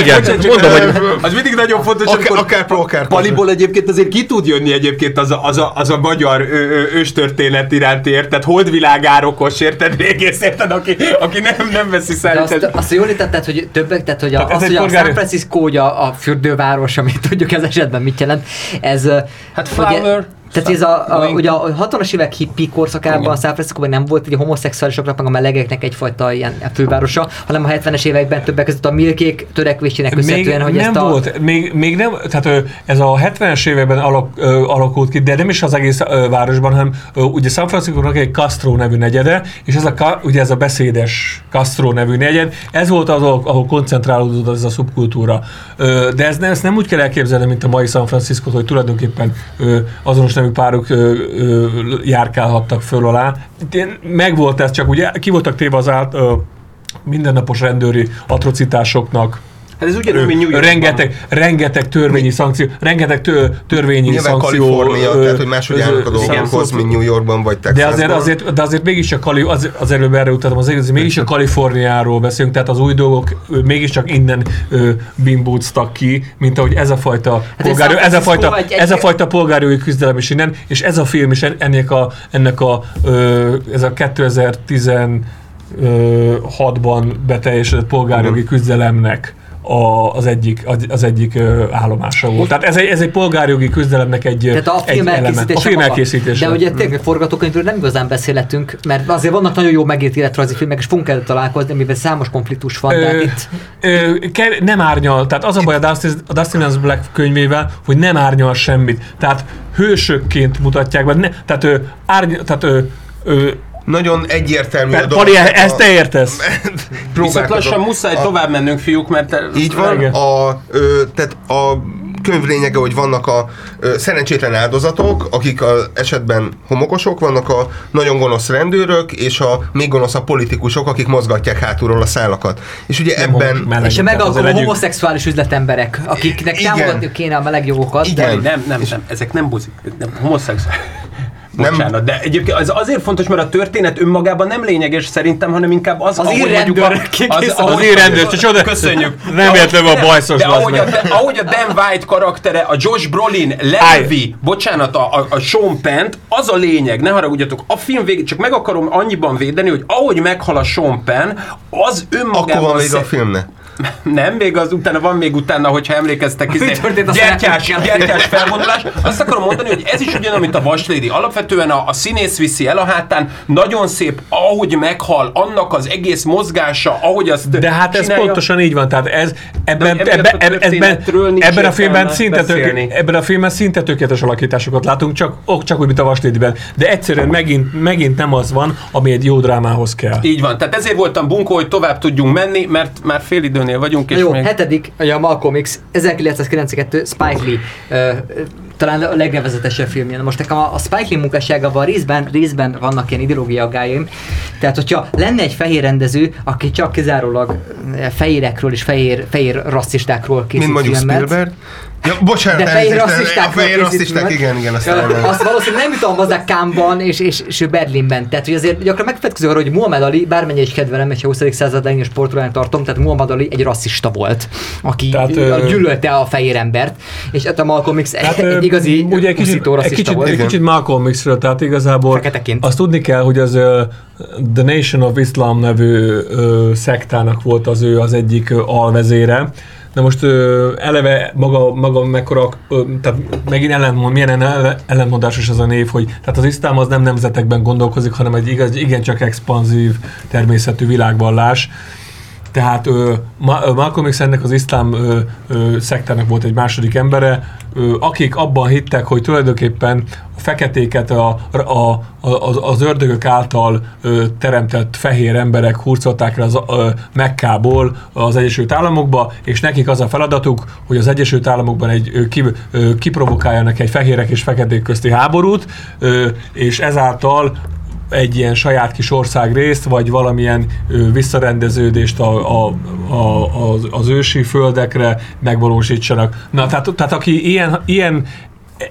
Igen, mondom, hogy Az mindig nagyon fontos, Akár, amikor akár pro, akár. Paliból egyébként azért ki tud jönni egyébként az a, az a, az a magyar ö, ö, őstörténet iránti érted, holdvilágárokos érted, régész érted, aki, aki nem, nem veszi számít. azt, azt jól értetted, hogy többek, tehát hogy, a, Tehát az, hogy a San Francisco, a, a fürdőváros, amit tudjuk ez esetben mit jelent, ez... Hát ugye, flower, tehát ez a, a, ugye a 60-as évek hippi korszakában Igen. a San Francisco nem volt ugye homoszexuálisoknak, meg a melegeknek egyfajta ilyen fővárosa, hanem a 70-es években többek között a milkék törekvésének köszönhetően, hogy nem ezt a... volt, még, még nem, tehát ez a 70-es években alak, alakult ki, de nem is az egész városban, hanem ugye San Francisco-nak egy Castro nevű negyede, és ez a, ugye ez a beszédes Castro nevű negyed, ez volt az, ahol, koncentrálódott ez a szubkultúra. De ez, ezt nem úgy kell elképzelni, mint a mai San Francisco, hogy tulajdonképpen azonos nevű párok ö, ö, járkálhattak föl alá. Megvolt ez, csak ugye ki voltak téve az át, ö, mindennapos rendőri atrocitásoknak, Hát ez ugyanúgy, mint New rengeteg, rengeteg törvényi szankció, rengeteg tő, törvényi Nyilván szankció. Kalifornia, ö, tehát hogy máshogy állnak a dolgokhoz, mint New Yorkban vagy de Texasban. azért, azért, de azért mégiscsak Kali, az, az előbb erre utaltam, az azért mégis a Kaliforniáról beszélünk, tehát az új dolgok mégiscsak innen ö, bimbóctak ki, mint ahogy ez a fajta, ez polgár, San ez a fajta, ez a fajta polgárjogi küzdelem is innen, és ez a film is en- ennek a, ennek a, ö, ez a 2016-ban beteljesedett polgárjogi küzdelemnek a, az egyik, az, egyik állomása volt. Tehát ez egy, ez egy polgárjogi küzdelemnek egy, Tehát a egy film eleme. elkészítése. A film maga. elkészítése. De ugye tényleg forgatókönyvről nem igazán beszélhetünk, mert azért vannak nagyon jó megírt életrajzi filmek, és fogunk erről találkozni, amiben számos konfliktus van. Ö, itt ö, ke- nem árnyal, tehát az a baj a Dustin, a Dustin Black könyvével, hogy nem árnyal semmit. Tehát hősökként mutatják be, ne, tehát, ö, árny, tehát ö, ö, Nagyon egyértelmű a dolog. Pali, ezt te értesz. [LAUGHS] Viszont lassan muszáj a- tovább mennünk, fiúk, mert te- Így van, Igen. a, ö, tehát a könyv lényege, hogy vannak a ö, szerencsétlen áldozatok, akik a esetben homokosok, vannak a nagyon gonosz rendőrök, és a még gonoszabb politikusok, akik mozgatják hátulról a szálakat. És ugye Nem ebben... És a azért legyünk- homoszexuális üzletemberek, akiknek Igen. támogatni kéne a meleg jogokat, de Igen. Nem, nem, nem, ezek nem buzik, nem homoszex. Nem. Bocsánat, de egyébként az azért fontos, mert a történet önmagában nem lényeges szerintem, hanem inkább az, Az ahogy mondjuk írrendőr a- kikészt- ahogy- Az írrendőr, csak oda- Köszönjük. Nem értem a bajszos, De ahogy a, de, ahogy a Dan White karaktere, a Josh Brolin. Levi, bocsánat, a, a, a Sean Penn, az a lényeg, ne haragudjatok, a film végig, csak meg akarom annyiban védeni, hogy ahogy meghal a Sean Penn, az önmagában... Akkor van vége a filmnek. Nem, még az utána van még utána, hogyha emlékeztek, izé, gyertyás, gyertyás felvonulás. Azt akarom mondani, hogy ez is ugyanaz, mint a Vaslédi. Alapvetően a, a színész viszi el a hátán, nagyon szép, ahogy meghal, annak az egész mozgása, ahogy azt De hát ez csinálja. pontosan így van, tehát ez, ebben, ebben, a ebben, nincs ebben a filmben szinte, ebben a filmben szinte tökéletes alakításokat látunk, csak, ok, csak úgy, mint a Vaslédiben. De egyszerűen megint, megint nem az van, ami egy jó drámához kell. Így van, tehát ezért voltam bunkó, hogy tovább tudjunk menni, mert már fél időnél vagyunk, és Jó, még... hetedik, ugye a Malcolm X, 1992, Spike Lee, ö, talán a legnevezetesebb filmje. Most nekem a, a Spike Lee munkásságában részben, részben vannak ilyen ideológiai aggájaim. Tehát, hogyha lenne egy fehér rendező, aki csak kizárólag fehérekről és fehér, fehér rasszistákról készít Mint mondjuk filmet, Spielberg. Ja, bocsánat, de fehér rasszisták. A fehér rasszisták, igen, igen, azt. Azt valószínűleg nem jutalmazzák Kámban és, és, és Berlinben. Tehát, hogy azért gyakran megfelelkező arra, hogy Muhammad Ali, bármennyire is kedvelem, egy 20. század legnagyobb sportolóján tartom, tehát Muhammad Ali egy rasszista volt, aki Tehát, ö, gyűlölte a fehér embert, és hát a Malcolm X Tehát, egy, egy igazi ugye egy kicsit, egy rasszista kicsit, volt. egy kicsit Malcolm X-ről, tehát igazából Feketeként. azt tudni kell, hogy az The Nation of Islam nevű szektának volt az ő az egyik alvezére. De most ö, eleve maga, maga mekkora, ö, tehát megint ellentmond, milyen ellen- ellentmondásos ez a név, hogy tehát az iszlám az nem nemzetekben gondolkozik, hanem egy igaz, igencsak expanzív természetű világvallás. Tehát ö, Ma- Malcolm X ennek az iszlám ö, ö, szektának volt egy második embere, ö, akik abban hittek, hogy tulajdonképpen a feketéket a, a, a, az, az ördögök által ö, teremtett fehér emberek hurcolták le az ö, Mekkából az Egyesült Államokba, és nekik az a feladatuk, hogy az Egyesült Államokban egy, ö, ki, ö, kiprovokáljanak egy fehérek és feketék közti háborút, ö, és ezáltal egy ilyen saját kis országrészt, vagy valamilyen ö, visszarendeződést a, a, a, az, az ősi földekre megvalósítsanak. Na, tehát, tehát aki ilyen, ilyen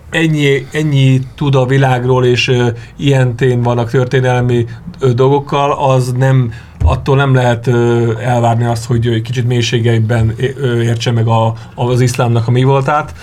ennyi, ennyi tud a világról, és ö, ilyen tén vannak történelmi ö, dolgokkal, az nem, attól nem lehet ö, elvárni azt, hogy egy kicsit mélységeiben ö, értse meg a, az iszlámnak a mi voltát.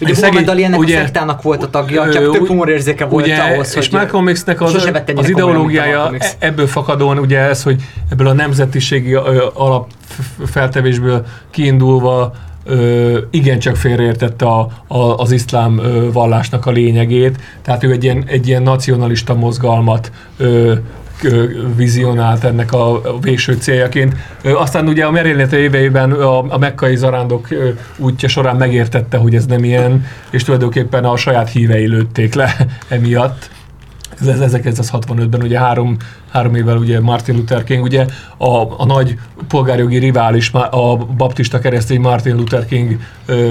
Ugye Muhammad szegény- Ali ennek ugye- a szektának volt a tagja, csak Ö, több humorérzéke volt ugye, ahhoz, és hogy... Malcolm X-nek az, az komolyan, ideológiája X. e- ebből fakadóan ugye ez, hogy ebből a nemzetiségi alapfeltevésből kiindulva ö, igencsak félreértette a, a, az iszlám ö, vallásnak a lényegét, tehát ő egy ilyen, egy ilyen nacionalista mozgalmat ö, vizionált ennek a végső céljaként. Aztán ugye a merénylete éveiben a, a mekkai zarándok útja során megértette, hogy ez nem ilyen, és tulajdonképpen a saját hívei lőtték le [LAUGHS] emiatt. Ez 1965-ben ugye három, három évvel ugye Martin Luther King, ugye a, a nagy polgárjogi rivális, a baptista keresztény Martin Luther King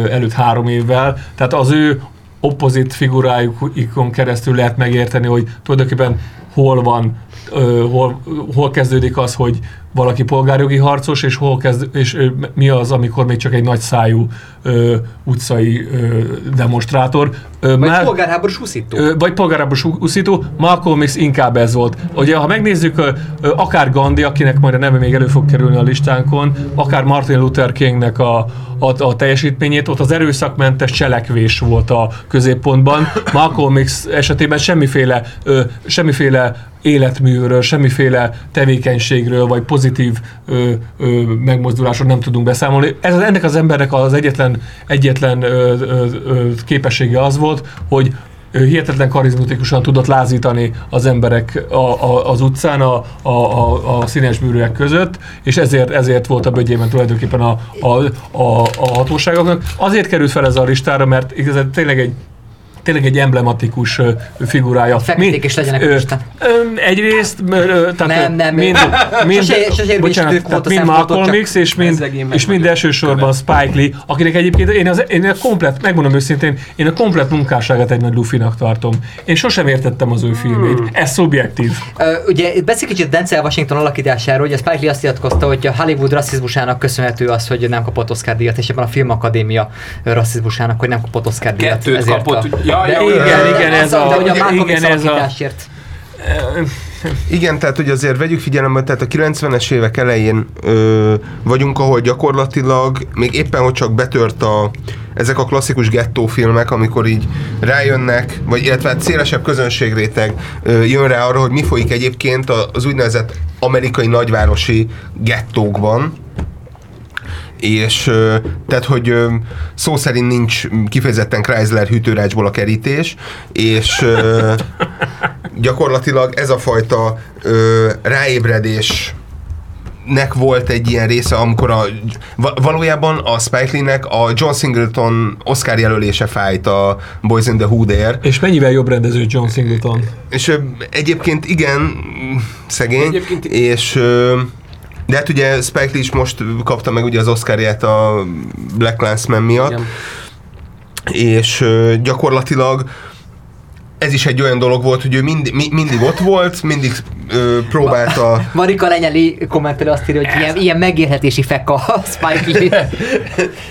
előtt három évvel, tehát az ő opozit figurájukon keresztül lehet megérteni, hogy tulajdonképpen hol van, ö, hol, hol kezdődik az, hogy valaki polgárjogi harcos, és hol kezd, és mi az, amikor még csak egy nagy szájú ö, utcai ö, demonstrátor. Ö, Vagy már- polgárháborús huszító. Ö, vagy polgárháborús úszító, Malcolm X inkább ez volt. Ugye, ha megnézzük, ö, ö, akár Gandhi, akinek majd a neve még elő fog kerülni a listánkon, akár Martin Luther Kingnek a, a, a teljesítményét, ott az erőszakmentes cselekvés volt a középpontban. Malcolm X esetében semmiféle, ö, semmiféle életműről, semmiféle tevékenységről, vagy pozitív ö, ö, megmozdulásról nem tudunk beszámolni. Ez, ennek az embernek az egyetlen, egyetlen ö, ö, ö, képessége az volt, hogy ő hihetetlen karizmatikusan tudott lázítani az emberek a, a, az utcán a, a, a, a színes bűrűek között, és ezért, ezért volt a bögyében tulajdonképpen a, a, a, a hatóságoknak. Azért került fel ez a listára, mert igazán tényleg egy tényleg egy emblematikus figurája. Fekették is legyenek ö, ö, Egyrészt, ö, tehát Nem, nem, mind, mind, sose- sose bocsánat, volt tehát a mind Malcolm X, és mind, és mind elsősorban Spike Lee, akinek egyébként én, az, én a komplet, megmondom őszintén, én a komplet munkásságát egy nagy lufinak tartom. Én sosem értettem az ő filmét. Hmm. Ez szubjektív. Ö, ugye beszél kicsit Denzel Washington alakításáról, hogy a Spike Lee azt nyilatkozta, hogy a Hollywood rasszizmusának köszönhető az, hogy nem kapott Oscar díjat, és ebben a filmakadémia rasszizmusának, hogy nem kapott Oscar díjat. Kettőt kapott. A... Ja, de, ja, igen, de- igen, ez a- hogy a igen, ez a-. Igen, tehát hogy azért vegyük figyelembe, tehát a 90-es évek elején ö, vagyunk, ahol gyakorlatilag még éppen, hogy csak betört a, ezek a klasszikus gettó filmek, amikor így rájönnek, vagy illetve hát szélesebb közönségréteg ö, jön rá arra, hogy mi folyik egyébként az úgynevezett amerikai nagyvárosi gettókban, és tehát, hogy szó szerint nincs kifejezetten Chrysler hűtőrácsból a kerítés, és gyakorlatilag ez a fajta ráébredés nek volt egy ilyen része, amikor a, va- valójában a Spike Lee-nek a John Singleton Oscar jelölése fájt a Boys in the Hood-ért, És mennyivel jobb rendező John Singleton? és egyébként igen, szegény, Egyébként- és de hát ugye Spike Lee is most kapta meg ugye az Oscarját a Black Clansman miatt, Igen. és gyakorlatilag ez is egy olyan dolog volt, hogy ő mindig, mi, mindig ott volt, mindig ö, próbálta Marika Lenyeli kommentelő azt írja, hogy ilyen, ilyen megélhetési feka a Spike Lee.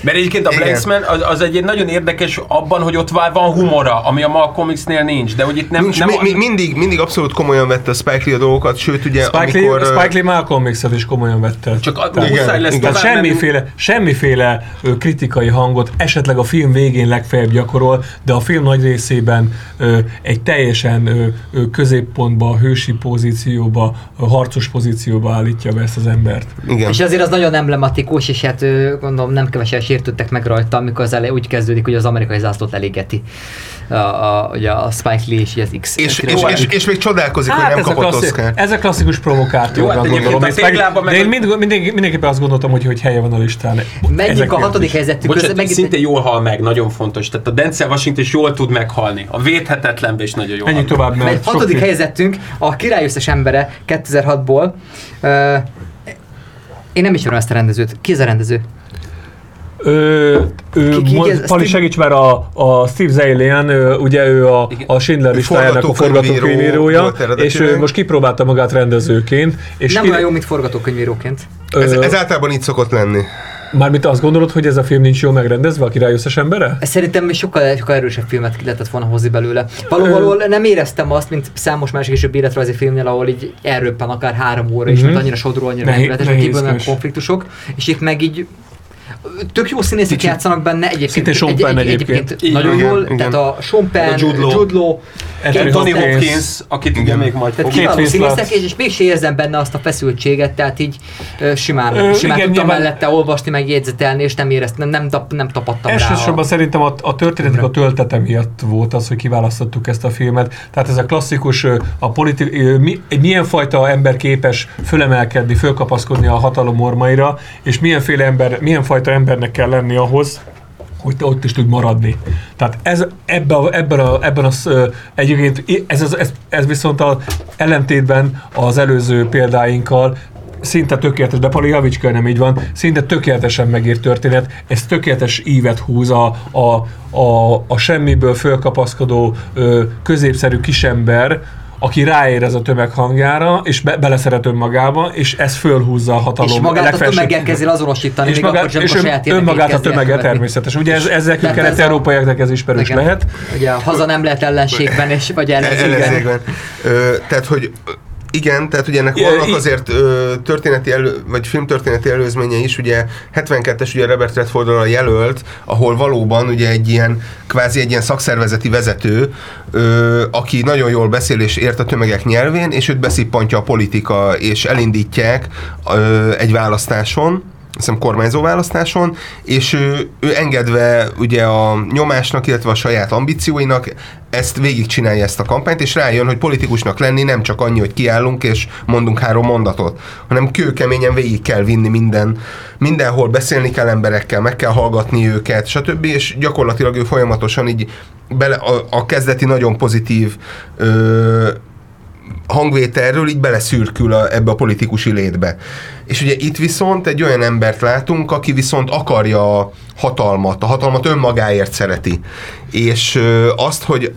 Mert egyébként a Igen. Blanksman az, az egy nagyon érdekes abban, hogy ott van humora, ami a Malcolm X-nél nincs, de hogy itt nem... Nincs, nem mi, mi, mindig, mindig abszolút komolyan vette a Spike Lee a dolgokat, sőt ugye Spike, amikor... Lee, Spike Lee Malcolm X-et is komolyan vette. csak a, Igen, muszáj lesz igen. Tehát semmiféle, semmiféle ö, kritikai hangot esetleg a film végén legfeljebb gyakorol, de a film nagy részében ö, egy teljesen középpontba, hősi pozícióba, harcos pozícióba állítja be ezt az embert. Igen. És azért az nagyon emblematikus, és hát gondolom nem kevesen sértődtek meg rajta, amikor az elej úgy kezdődik, hogy az amerikai zászlót elégeti a, a, ugye a Spike Lee és az X. És, és, és, és, még csodálkozik, hogy nem Hát ez a, kapott klasszi- Oscar. ez a klasszikus provokáció, Jó, hát gondolom. a téglában meg de én mind, mindig, mindenképpen azt gondoltam, hogy, hogy helye van a listán. Menjünk a hatodik is. helyzetű között. Megint szinte jól hal meg, nagyon fontos. Tehát a Denzel Washington is jól tud meghalni. A védhetetlenbe is nagyon jól Menjünk tovább, mert hatodik helyezettünk, a király összes embere 2006-ból. Uh, én nem ismerem ezt a rendezőt. Ki ez a rendező? Ö, ő, Ki- ki- mo- ez? Pali Steve- segíts már a, a Steve Zalian, ő, ugye ő a, a Schindler Ő listájának a forgatókönyvíró forgatókönyvírója, és ő most kipróbálta magát rendezőként. És nem ki, olyan jó, mint forgatókönyvíróként. ö, Ez, ez általában így szokott lenni. Mármint azt gondolod, hogy ez a film nincs jól megrendezve, a király összes embere? Szerintem még sokkal, sokkal erősebb filmet ki lehetett volna hozni belőle. Valóval nem éreztem azt, mint számos másik később életrajzi filmnél, ahol így elröppen akár három óra, és Mhm. ott annyira sodró, annyira kiből nehézkes. konfliktusok, és itt meg így tök jó színészek Kicsit- játszanak benne, egyébként, Szinte Sean egy, egy, egyébként. egyébként nagyon Igen, jól, igen. tehát a Sean Penn, A Jude Law. Jude Law Anthony Tony Hopkins. Hopkins, akit ugye még majd tehát kiváló színészek, és, és mégse érzem benne azt a feszültséget, tehát így simán, Ö, simán igen, tudtam nyilván- mellette olvasni, meg jegyzetelni, és nem éreztem, nem, nem, tap, nem tapadtam rá. Elsősorban a- szerintem a, a történetek a töltete miatt volt az, hogy kiválasztottuk ezt a filmet. Tehát ez a klasszikus, a politi- mi, milyen fajta ember képes fölemelkedni, fölkapaszkodni a hatalom ormaira, és milyenféle ember, milyen fajta embernek kell lenni ahhoz, hogy te ott is tudj maradni. Tehát ez, ebben a, ebben a, ebben a ö, egyébként ez, ez, ez, ez viszont a ellentétben az előző példáinkkal szinte tökéletes, de Pali Javicska nem így van, szinte tökéletesen megírt történet, ez tökéletes ívet húz a, a, a, a semmiből fölkapaszkodó ö, középszerű kisember, aki ráér a tömeg hangjára, és be, beleszeret önmagába, és ez fölhúzza a hatalom És magát a legfelsőbb- tömeggel kezdi azonosítani, és, még magát, akkor sem, és a ön, saját önmagát a kezdi tömege elkövetni. természetesen. Ugye ez, ez nekünk Tehát ez a- kelet-európaiaknak ez ismerős lehet. Ugye a haza nem lehet ellenségben, és, vagy. Ö, tehát, hogy igen, tehát ugye ennek Ja, vannak azért ö, történeti elő, vagy filmtörténeti előzménye is, ugye 72-es ugye Robert Redford a jelölt, ahol valóban ugye egy ilyen, kvázi egy ilyen szakszervezeti vezető, ö, aki nagyon jól beszél és ért a tömegek nyelvén, és őt beszippantja a politika, és elindítják ö, egy választáson, hiszem kormányzó választáson, és ő, ő engedve ugye a nyomásnak, illetve a saját ambícióinak ezt végigcsinálja ezt a kampányt, és rájön, hogy politikusnak lenni nem csak annyi, hogy kiállunk és mondunk három mondatot, hanem kőkeményen végig kell vinni minden, mindenhol beszélni kell emberekkel, meg kell hallgatni őket, stb. És gyakorlatilag ő folyamatosan így bele, a, a kezdeti nagyon pozitív ö, hangvételről így beleszürkül a, ebbe a politikusi létbe. És ugye itt viszont egy olyan embert látunk, aki viszont akarja a hatalmat, a hatalmat önmagáért szereti. És ö, azt, hogy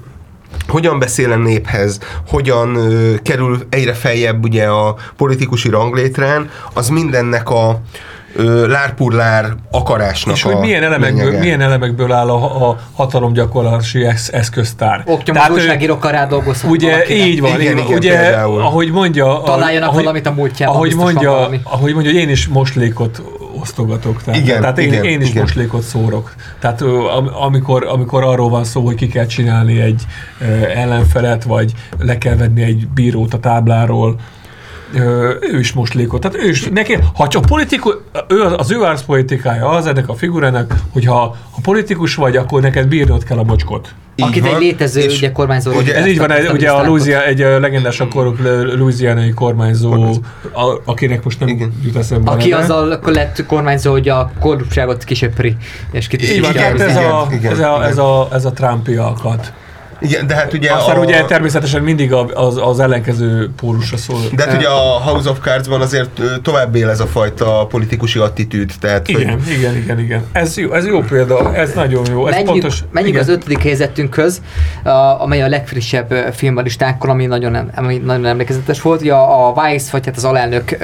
hogyan beszél a néphez, hogyan ö, kerül egyre feljebb ugye a politikusi ranglétrán, az mindennek a lárpurlár akarásnak És a hogy milyen elemekből, lényege. milyen elemekből áll a, a hatalomgyakorlási esz, eszköztár. Oknyomozó ő- újságírók alá dolgozhat Ugye valakinek. így van, Igen, igen, igen, ugye, például. ahogy mondja, Találjanak ahogy, valamit a múltjában, ahogy mondja, valami. ahogy mondja, hogy én is moslékot osztogatok. Tehát, Igen, tehát én, igen, én is igen. moslékot szórok. Tehát amikor, amikor arról van szó, hogy ki kell csinálni egy ellenfelet, vagy le kell venni egy bírót a tábláról, ő is moslékot. Tehát ő is, neki, ha csak politikus, ő, az, az ő arcpolitikája az ennek a figurának, hogy ha, ha politikus vagy, akkor neked bírnod kell a mocskot. Így Akit egy van, létező és ugye, kormányzó. ugye Ez így van, ezt egy, ugye a. Louisiana, egy legendás akkor louisianai kormányzó, a, akinek most nem Igen. jut eszembe a Aki azzal akkor lett kormányzó, hogy a korruptságot kisöpri, és Így van, ez a, ez a, ez a, ez a Trumpi alkat. Igen, de hát ugye Aztán a, ugye természetesen mindig az, az ellenkező pórusra szól. de hát ugye a House of Cards-ban azért tovább él ez a fajta politikusi attitűd, tehát hogy Igen, igen, igen, igen. Ez jó, ez jó példa, ez nagyon jó. Ez Menjünk, pontos. menjünk igen. az ötödik helyzetünkhöz, a- amely a legfrissebb film a listánkon, ami nagyon, ami nagyon emlékezetes volt. Ugye a a Vice, vagy hát az alelnök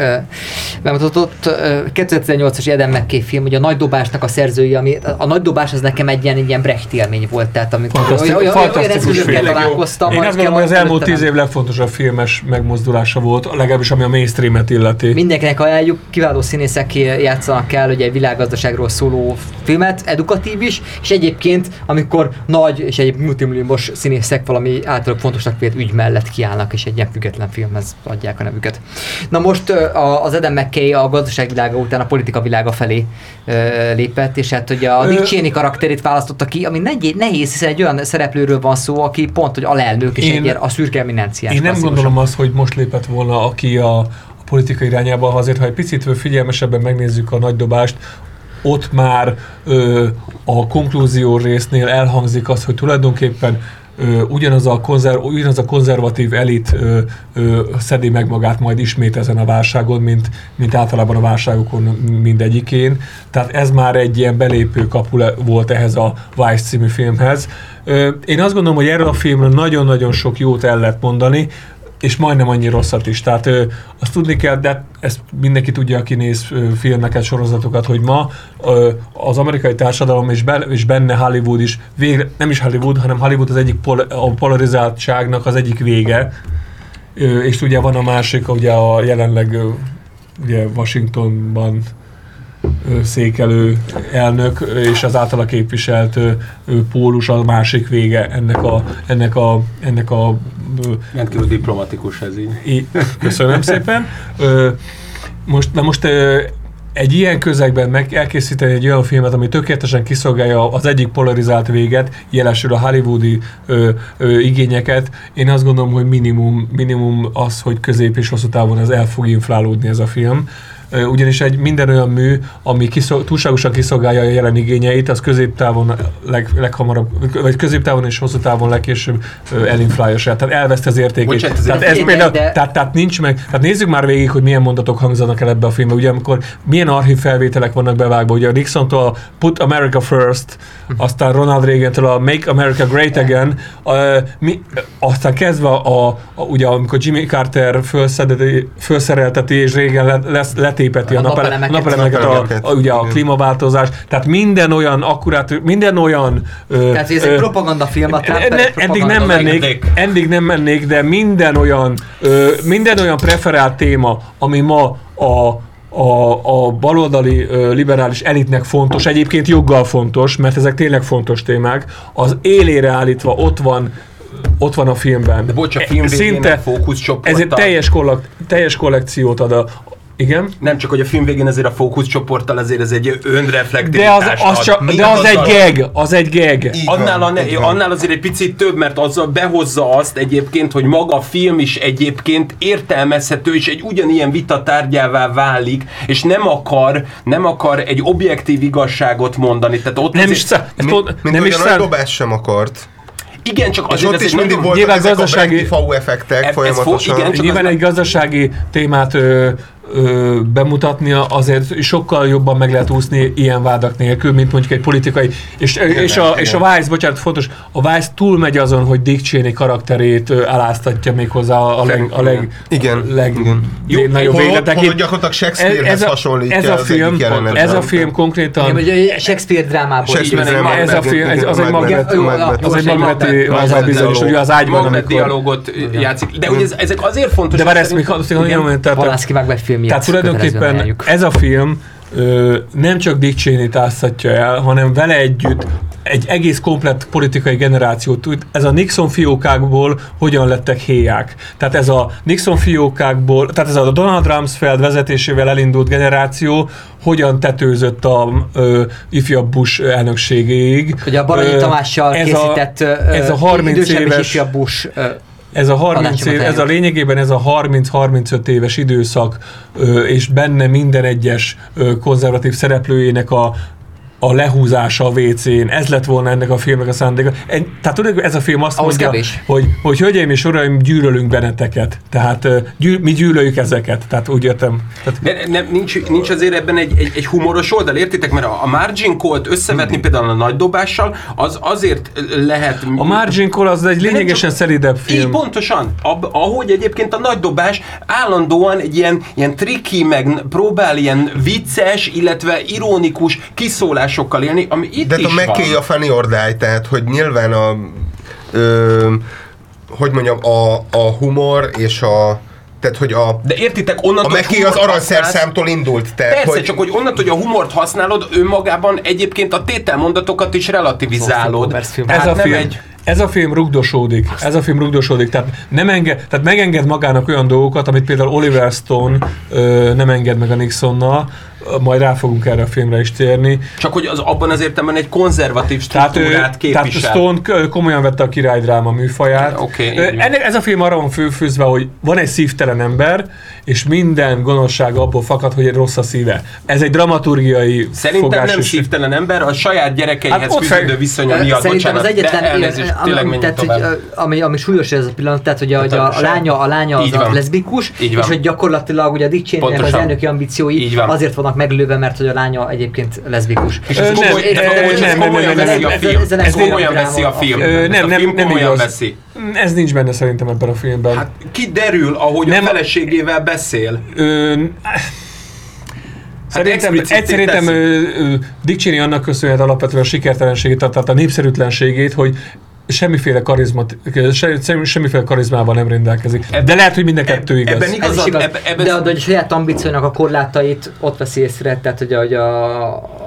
bemutatott ö, 2018-as Eden McKay film, ugye a Nagy Dobásnak a szerzője, ami a Nagy Dobás az nekem egy ilyen, egy ilyen Brecht élmény volt, tehát amikor olyan, olyan fantasztikus eszközökkel film. találkoztam. Én azt gondolom, hogy az elmúlt tíz év legfontosabb filmes megmozdulása volt, legalábbis ami a mainstreamet illeti. Mindenkinek ajánljuk, kiváló színészek játszanak el ugye egy világgazdaságról szóló filmet, edukatív is, és egyébként, amikor nagy és egy multimilliómos színészek valami általában fontosnak vélt ügy mellett kiállnak, és egy ilyen független filmhez adják a nevüket. Na most az Adam McKay a gazdaságvilága után a politika világa felé lépett, és hát ugye a Dick Cheney karakterét választotta ki, ami nehéz, hiszen egy olyan szereplőről van szó, aki pont, hogy alelnök, és Én- egy a szürke eminenciás. Én nem klasszikusan. gondolom azt, hogy most lépett volna aki a, a politika irányába, ha azért, ha egy picit figyelmesebben megnézzük a nagy dobást, ott már ö, a konklúzió résznél elhangzik az, hogy tulajdonképpen ö, ugyanaz, a konzerv, ugyanaz a konzervatív elit ö, ö, szedi meg magát majd ismét ezen a válságon, mint, mint általában a válságokon mindegyikén. Tehát ez már egy ilyen belépő kapu volt ehhez a Vice című filmhez. Én azt gondolom, hogy erről a filmről nagyon-nagyon sok jót el lehet mondani, és majdnem annyi rosszat is. Tehát ö, azt tudni kell, de ezt mindenki tudja, aki néz ö, filmeket, sorozatokat, hogy ma ö, az amerikai társadalom és, be, és benne Hollywood is, végre, nem is Hollywood, hanem Hollywood az egyik pol, a polarizáltságnak az egyik vége, ö, és ugye van a másik, ugye a jelenleg ö, ugye Washingtonban székelő elnök és az általa képviselt pólus a másik vége ennek a, ennek a, ennek a Rendkívül diplomatikus ez így. Köszönöm szépen. Most, na most egy ilyen közegben meg elkészíteni egy olyan filmet, ami tökéletesen kiszolgálja az egyik polarizált véget, jelesül a hollywoodi ö, ö, igényeket, én azt gondolom, hogy minimum, minimum az, hogy közép és hosszú távon ez el fog inflálódni ez a film. Ugyanis egy minden olyan mű, ami kiszol, túlságosan kiszolgálja a jelen igényeit, az középtávon leg, leghamarabb, vagy középtávon és hosszú távon legkésőbb elinflálja saját. Tehát elveszti az értékét. Bocsánat, tehát ez például, de- tehát, tehát nincs meg, tehát nézzük már végig, hogy milyen mondatok hangzanak el ebbe a filmbe, ugye amikor milyen archív felvételek vannak bevágva, ugye a Nixontól a Put America First, aztán Ronald Reagan-től a Make America Great Again, a, mi, aztán kezdve a, a, ugye amikor Jimmy Carter felszerelteti és régen le, lesz, letépeti a, A napele, napelemeket. napelemeket, a, a, ugye a klímaváltozás, tehát minden olyan akkurát, minden olyan ö, Tehát ez egy ö, propagandafilm, a Trump ne, egy eddig nem mennék, eddig nem mennék, de minden olyan, ö, minden olyan preferált téma, ami ma a, a, a baloldali ö, liberális elitnek fontos, egyébként joggal fontos, mert ezek tényleg fontos témák, az élére állítva ott van ott van a filmben. De bocs, a film végén a fókuszcsoporttal- ez egy teljes, kollek, teljes kollekciót ad a, igen? Nem csak, hogy a film végén ezért a fókuszcsoporttal azért ez egy De önreflektivitást az, az, ad. csak, de az egy azzal- geg, az egy geg. Így van, Annál, a ne, annál azért egy picit több, mert azzal behozza azt egyébként, hogy maga a film is egyébként értelmezhető, és egy ugyanilyen vita tárgyává válik, és nem akar, nem akar egy objektív igazságot mondani. Tehát ott Nem azért- is, szá- Mint, mint nem is szám, dobás sem akart. Igen, csak És azért ott is egy mindig voltak ezek gazdasági- a effektek ez folyamatosan. fo- igen, csak Nyilván az- egy gazdasági témát ö, ö, bemutatnia azért sokkal jobban meg lehet úszni ilyen vádak nélkül, mint mondjuk egy politikai. És, és, a, és a Vice, bocsánat, fontos, a Vice túlmegy azon, hogy Dick Cheney karakterét aláztatja még hozzá a leg, a leg, Igen, leg, igen. Jó, nagyobb Hol- hol gyakorlatilag Shakespearehez hasonlítja ez a az film, egyik jelenetet. ez a film konkrétan Igen, egy Shakespeare drámából. Shakespeare dráma, ez a film, ez, az egy Macbeth. az egy Macbeth, az a bizonyos, hogy az ágyban, Magnet amikor... dialógot játszik. De hogy ez, ezek azért fontos. De várj, ezt még hadd Igen. mondjam, tehát Polanski Filmjét. Tehát tulajdonképpen ez a film ö, nem csak Dick Cheney-t áztatja el, hanem vele együtt egy egész komplett politikai generációt. Ez a Nixon fiókákból hogyan lettek héják. Tehát ez a Nixon fiókákból, tehát ez a Donald Rumsfeld vezetésével elindult generáció hogyan tetőzött a ö, ifjabb Bush elnökségéig. Ugye a Baranyi Tamással ez készített a, ez a 30 idősebb és éves ifjabb Bush ö, ez a 30 Tanácsomat év, ez a lényegében ez a 30-35 éves időszak, és benne minden egyes konzervatív szereplőjének a a lehúzása a WC-n, ez lett volna ennek a filmnek a szándéka. En, tehát tudod, ez a film azt Ahhoz mondja, kevés. hogy, hogy hölgyeim és uraim, gyűlölünk benneteket. Tehát gyűl, mi gyűlöljük ezeket. Tehát úgy értem. Tehát, De nem, nincs, nincs azért ebben egy, egy, egy humoros oldal, értitek? Mert a, a margin call-t összevetni például a nagy dobással, az azért lehet... a Margin Call az egy lényegesen csak- szelidebb Így film. pontosan. Ab, ahogy egyébként a nagy dobás állandóan egy ilyen, ilyen triki, meg próbál ilyen vicces, illetve ironikus kiszólásokkal élni, ami itt De is a McKay van. a Funny or Die, tehát hogy nyilván a ö, hogy mondjam, a, a humor és a tehát, hogy a, De értitek, a onnantól, hogy McKay az aranyszerszámtól indult. Tehát, Persze, hogy, csak hogy onnantól, hogy a humort használod, önmagában egyébként a tételmondatokat is relativizálod. Film. ez a nem film, egy... ez a film rugdosódik, ez a film rugdosódik, tehát, nem enged, tehát megenged magának olyan dolgokat, amit például Oliver Stone ö, nem enged meg a Nixonnal, majd rá fogunk erre a filmre is térni. Csak hogy az abban az értelemben egy konzervatív Tehát, ő, struktúrát tehát képvisel. Stone k- komolyan vette a királydráma műfaját. Van. ennek, ez a film arra van főfűzve, hogy van egy szívtelen ember, és minden gonoszság abból fakad, hogy egy rossz a szíve. Ez egy dramaturgiai Szerintem fogás nem szívtelen ember, a saját gyerekeihez Hát fűződő fel- viszonya miatt, Szerintem bocsánat, az egyetlen, de elnézést, ami, menjünk tehát, hogy, ami, ami súlyos ez a pillanat, tehát hogy a, hogy a, a lánya, a lánya az a leszbikus, és hogy gyakorlatilag ugye a Dick az elnöki ambíciói azért vannak meglőve, mert hogy a lánya egyébként leszbikus. És ez nem, nem, nem, nem, ez- film. ez- ez Ez nem komolyan veszi a film. nem, nem, nem komolyan veszi. Ez nincs benne szerintem ebben a filmben. Hát kiderül, ahogy Nem a feleségével beszél. Ö, Szerintem, egy, szerintem ö, Dick Cheney annak köszönhet alapvetően a sikertelenségét, tehát a népszerűtlenségét, hogy semmiféle, karizmat, se, sem- semmiféle karizmával nem rendelkezik. De lehet, hogy mind a kettő igaz. Ebben Ez igazad, ebben, ebben de, de a saját ambíciónak a korlátait ott veszi észre, tehát hogy a, hogy a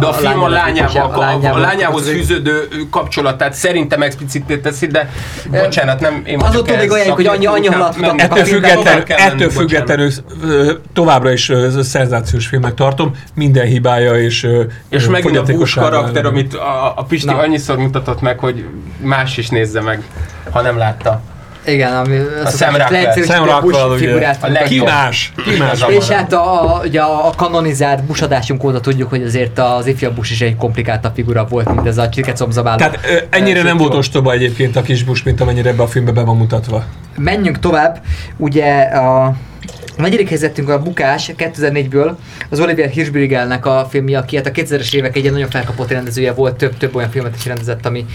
De a film a lányával, a, a, lányával lányához kapcsolódik. fűződő kapcsolatát szerintem explicitté teszi, de bocsánat, nem én Az vagyok utóbbi ehhez olyan, hogy annyi- annyi halat nem- tudnak Ettől a függetlenül, ettől továbbra is szenzációs filmnek tartom, minden hibája és És ö, megint a Bush karakter, amit a, a Pisti Na. annyiszor mutatott meg, hogy más is nézze meg, ha nem látta. Igen, ami A Rockwell, ugye. figurát A. Ki más? Ki más? Az És hát a, a, ugye a kanonizált Bush adásunk óta tudjuk, hogy azért az ifjabb Bush is egy komplikáltabb figura volt, mint ez a csirkecomzabáló. Tehát ö, ennyire nem volt ostoba egyébként a kis Bush, mint amennyire ebbe a filmbe be van mutatva. Menjünk tovább. Ugye a negyedik helyzetünk a Bukás 2004-ből, az Oliver Hirschbiegelnek a filmje, aki hát a 2000-es évek egy nagyon felkapott rendezője volt, több, több olyan filmet is rendezett, ami,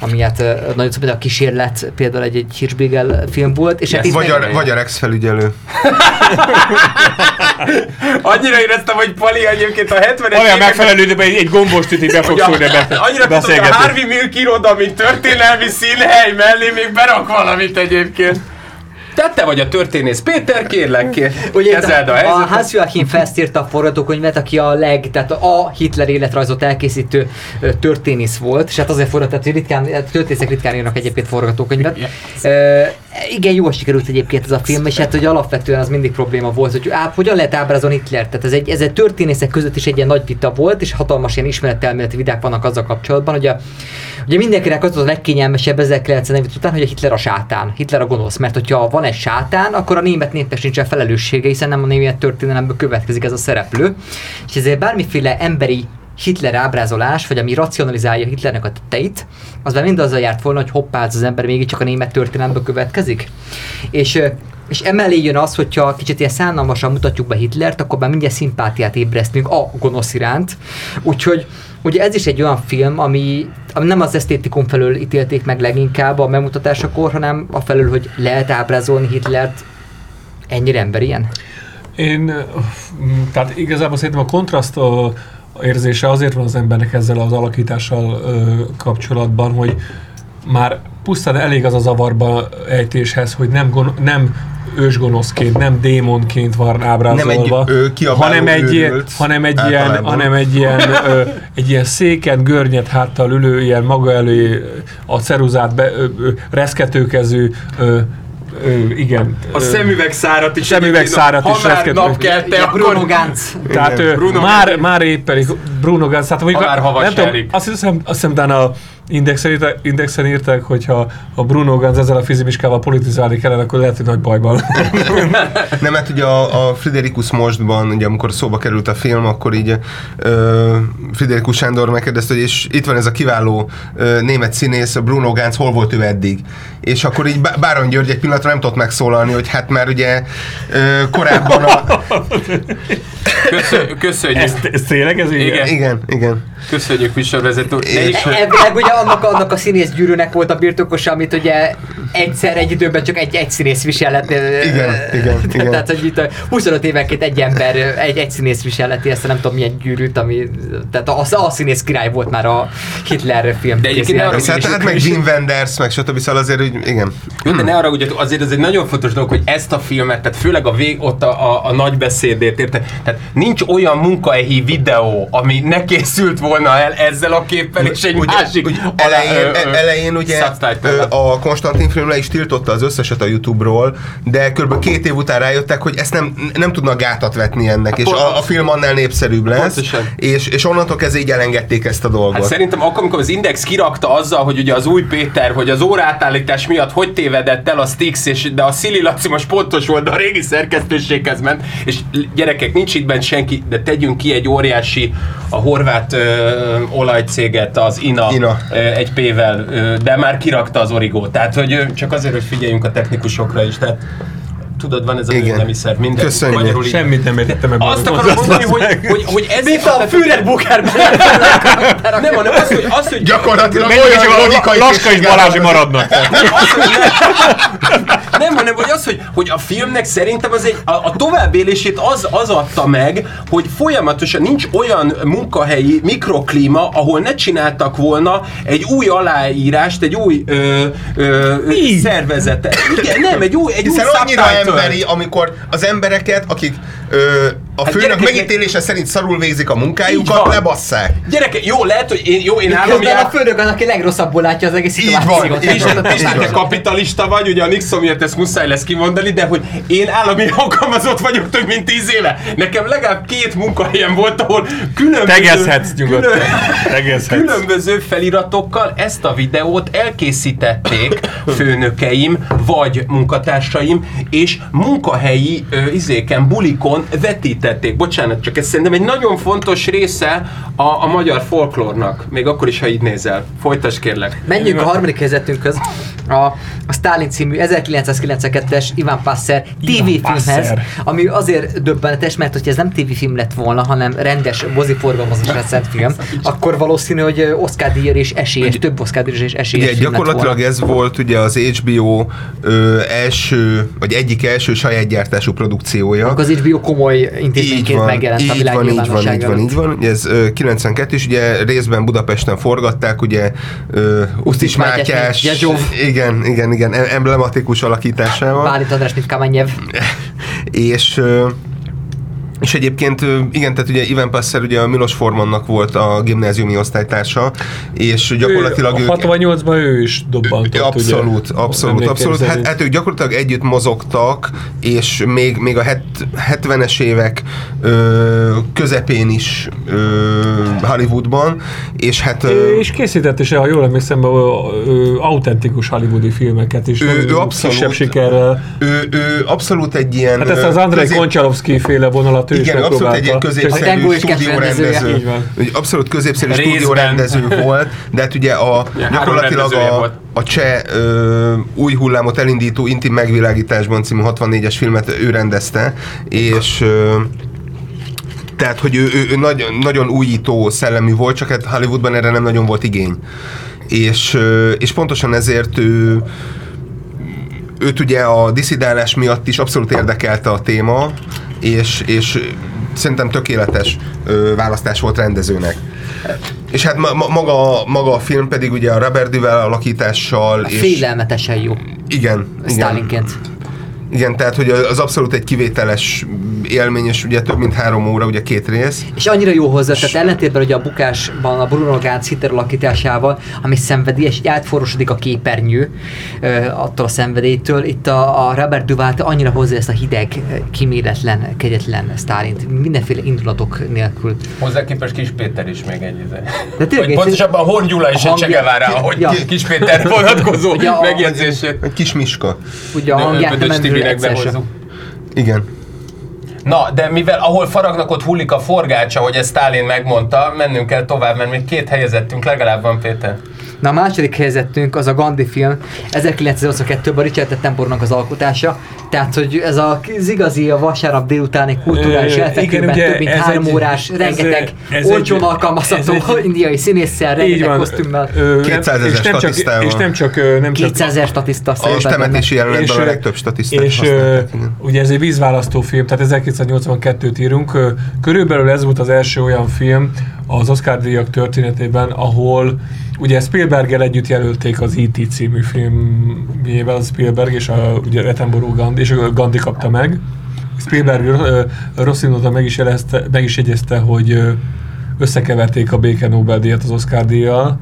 ami hát nagyon szó, például a kísérlet például egy, egy Hirschbiegel film volt, és hát Yes. itt vagy, a, vagy a Rex felügyelő. [LAUGHS] Annyira éreztem, hogy Pali egyébként a 70-es Olyan megfelelő időben egy, egy gombostűt így be fog szólni be, [LAUGHS] annyira tudod, a. Harvey Milk iroda, mint történelmi színhely mellé még berak valamit egyébként. Tehát te vagy a történész. Péter, kérlek, kér, Ugye kezeld a a, a. Hans Joachim Fest írta a forgatókönyvet, aki a leg, tehát a Hitler életrajzot elkészítő történész volt, és hát azért forgatott, hogy ritkán, történészek ritkán írnak egyébként forgatókönyvet. Yes. Igen, jól sikerült egyébként ez a film, és hát hogy alapvetően az mindig probléma volt, hogy á, hogyan lehet ábrázolni Hitler. Tehát ez egy, ez egy történészek között is egy ilyen nagy vita volt, és hatalmas ilyen ismeretelméleti vidák vannak azzal kapcsolatban, hogy a, ugye mindenkinek az a legkényelmesebb 1940 után, hogy a Hitler a sátán, Hitler a gonosz, mert hogyha van egy sátán, akkor a német népnek nincsen felelőssége, hiszen nem a német történelemből következik ez a szereplő. És ezért bármiféle emberi Hitler ábrázolás, vagy ami racionalizálja Hitlernek a tetteit, az már mind azzal járt volna, hogy hoppá, az ember mégiscsak a német történelemből következik. És és emellé jön az, hogyha kicsit ilyen szánalmasan mutatjuk be Hitlert, akkor már mindjárt szimpátiát ébresztünk a gonosz iránt. Úgyhogy ugye ez is egy olyan film, ami, ami nem az esztétikum felől ítélték meg leginkább a bemutatásakor, hanem a felől, hogy lehet ábrázolni Hitlert ennyire emberien. Én, tehát igazából szerintem a kontraszt a érzése azért van az embernek ezzel az alakítással ö, kapcsolatban, hogy már pusztán elég az a zavarba ejtéshez, hogy nem, gon, nem ősgonoszként, nem démonként van ábrázolva, Nem egy, ö, kiabáló hanem egy, ilyen- őrült hanem egy ilyen, hanem egy ilyen, ö, egy ilyen széken, görnyet háttal ülő, ilyen maga elé a ceruzát be, ö, ö, reszketőkező, ö, ö, igen. A ö, szemüvegszárat is. Szemüvegszárat egyébként, is Ha már napkelte, Ja, Bruno akkor... Ganz. Tehát Bruno már, már éppen Bruno Gans, tehát mondjuk, Ha már havas nem tudom, azt hiszem, azt hiszem, a indexen, írták, indexen írták, hogy ha a Bruno Gans ezzel a fizimiskával politizálni kellene, akkor lehet, hogy nagy bajban. [LAUGHS] Nem, hát ugye a, a Friderikus mostban, ugye amikor szóba került a film, akkor így ö, Friderikus Sándor megkérdezte, hogy és itt van ez a kiváló ö, német színész, a Bruno Gantz, hol volt ő eddig? És akkor így Bá- Báron György egy pillanatra nem tudott megszólalni, hogy hát már ugye ö, korábban a... [LAUGHS] Köszönjük, köszönjük, ez, ez tényleg ez így? Igen. Igen, igen. Köszönjük műsorvezető. És- is, Ebben ugye annak, annak a színész gyűrűnek volt a birtokosa, amit ugye egyszer egy időben csak egy, egy színész viselhet. Igen, igen, igen. Tehát, hogy itt a 25 évenként egy ember, egy, egy színész viselheti ezt nem tudom milyen gyűrűt, ami, tehát a, a színész király volt már a Hitler film. De egyébként ne arra hát, hát meg Jim Wenders, meg stb. Szóval azért, hogy igen. Jó, de ne arra, hogy azért ez egy nagyon fontos dolog, hogy ezt a filmet, tehát főleg a vég, ott a, a, a nagy beszédét, érted? Tehát nincs olyan munkahelyi videó, ami ne készült volna el ezzel a képpel, és egy ugye, másik ugye elején, ö, ö, elején ugye ö, a Konstantin film le is tiltotta az összeset a Youtube-ról, de kb. két év után rájöttek, hogy ezt nem, nem tudnak gátat vetni ennek, és pont- a, a film annál népszerűbb lesz, Pontosan. és, és onnantól kezdve így elengedték ezt a dolgot. Hát szerintem akkor, amikor az Index kirakta azzal, hogy ugye az új Péter, hogy az órátállítás miatt hogy tévedett el a Stix, és, de a Szili Laci most pontos volt, de a régi szerkesztőséghez ment, és gyerekek, nincs itt bent senki, de tegyünk ki egy óriási, a horvát ö, olajcéget, az INA, INA. Ö, egy P-vel, ö, de már kirakta az origót. Tehát, hogy ö, csak azért, hogy figyeljünk a technikusokra is. Tehát tudod, van ez a Igen. nőnemiszer, minden. Köszönjük. Magyarul így- Semmit nem értettem meg. Azt akarom mondani, hogy, meg. hogy, hogy ez Mint a Führer Bukerben. nem, hanem az, hogy, az, hogy Gyakorlatilag olyan logikai Laska és Balázsi maradnak. Nem, az, hogy nem, nem, hanem hogy az, hogy, hogy a filmnek szerintem az egy, a, a továbbélését az, az adta meg, hogy folyamatosan nincs olyan munkahelyi mikroklíma, ahol ne csináltak volna egy új aláírást, egy új ö, ö, Mi? szervezetet. Igen, nem, egy új, egy Hiszen új annyira emberi, amikor az embereket, akik ö, a Hát főnök gyerekek, megítélése szerint szarul végzik a munkájukat, lebasszák. Gyerekek, jó, lehet, hogy én, jó, én állami Közben a főnök az, aki legrosszabbul látja az egész szituációt. így És van. te, és te kapitalista vagy, ugye a Nixon miatt ezt muszáj lesz kimondani, de hogy én állami [LAUGHS] alkalmazott vagyok több mint tíz éve. Nekem legalább két munkahelyem volt, ahol különböző... Tegezhetsz nyugodtan. külön- Tegezhetsz. Különböző feliratokkal ezt a videót elkészítették [LAUGHS] főnökeim, vagy munkatársaim, és munkahelyi ö, izéken, bulikon vetítették. Bocsánat, csak ez szerintem egy nagyon fontos része a, a magyar folklórnak. Még akkor is, ha így nézel. Folytasd kérlek. Menjünk a harmadik helyzetünkhöz. A, a Stalin című 1992-es Ivan Passer TV-filmhez, ami azért döbbenetes, mert hogyha ez nem TV-film lett volna, hanem rendes moziforgalmazásra szent film, akkor valószínű, hogy Oscar díjra és esélyes, több Oscar díjra és esélyes Ugye film lett gyakorlatilag volna. ez volt ugye az HBO ö, első, vagy egyik első saját gyártású produkciója. Akkor az HBO komoly intézményként van, megjelent a így világ van, így van, így van, így van. Ugye ez ö, 92 és ugye részben Budapesten forgatták, ugye ö, Usztis Mátyás, Mátyás. Igen, igen, igen, em- emblematikus alakításával. Bálint András, mint Kamenyev. [LAUGHS] és és egyébként, igen, tehát ugye Ivan Passer ugye a Milos Formannak volt a gimnáziumi osztálytársa, és gyakorlatilag ő, ők... a 68-ban ő is dobbantott, Abszolút, ugye? abszolút, abszolút. Hát, hát ők gyakorlatilag együtt mozogtak, és még, még a het, 70-es évek ö, közepén is ö, Hollywoodban, és hát... Ö, És készített is, ha jól emlékszem, autentikus hollywoodi filmeket is. Ő- ő abszolút- Kisebb sikerrel. ő, ő abszolút egy ilyen... Hát ezt az Andrei Koncsalovszki féle vonalat próbált, ő is Igen, abszolút egy ilyen középszerű stúdiórendező. abszolút középszerű stúdiórendező volt, de hát ugye a, három gyakorlatilag a, volt. a cseh ö, új hullámot elindító Intim megvilágításban című 64-es filmet ő rendezte, és ö, tehát, hogy ő, ő, ő nagy, nagyon újító szellemű volt, csak hát Hollywoodban erre nem nagyon volt igény. És, ö, és pontosan ezért ő, őt ugye a diszidálás miatt is abszolút érdekelte a téma, és, és szerintem tökéletes ö, választás volt rendezőnek. És hát ma, ma- maga, maga a film pedig ugye a Robert Duval alakítással, és Félelmetesen jó. igen, igen, Stalinként. igen, tehát hogy az abszolút egy kivételes élmény, és ugye több mint három óra, ugye két rész. És annyira jó hozzá, tehát ellentétben ugye a bukásban a Bruno Gantz hitteralakításával, ami szenvedélyes, így átforosodik a képernyő ö, attól a szenvedélytől. Itt a, a Robert Duval annyira hozza ezt a hideg, kiméletlen, kegyetlen Stálint, mindenféle indulatok nélkül. Hozzá képest Kis Péter is még egy izé. De tényleg pontosabban Horn Gyula is a egy Csegevárá, ahogy Ja. Kis Péter [LAUGHS] vonatkozó megjegyzését. Egy kis miska. Ugye a hangját nem Sem. behozzuk. Igen. Na, de mivel ahol faragnak, ott hullik a forgácsa, hogy ezt Stálin megmondta, mennünk kell tovább, mert még két helyezettünk legalább van, Péter. Na a második helyzetünk az a Gandhi film, 1982-ben Richard Attenborough-nak az alkotása, tehát hogy ez a, az igazi a vasárnap délutáni kulturális elfekvőben több mint ez három egy- órás, ez- rengeteg ez olcsón egy- alkalmazható ez egy- indiai színésszel, rengeteg van. kosztümmel. Ö, nem- 200 ezer és nem csak, statisztával. és nem csak, nem csak 200 ezer statiszta És temetési jelenetben a legtöbb statisztát és ugye ez egy vízválasztó film, tehát 1982-t írunk. Körülbelül ez volt az első olyan film az Oscar díjak történetében, ahol ugye Spielberggel együtt jelölték az E.T. című filmjével, a Spielberg és a, ugye Attenborough Gandhi, és a Gandhi kapta meg. Spielberg rossz indulata meg is, jelezte, meg is jegyezte, hogy összekeverték a béke Nobel-díjat az Oscar díjjal,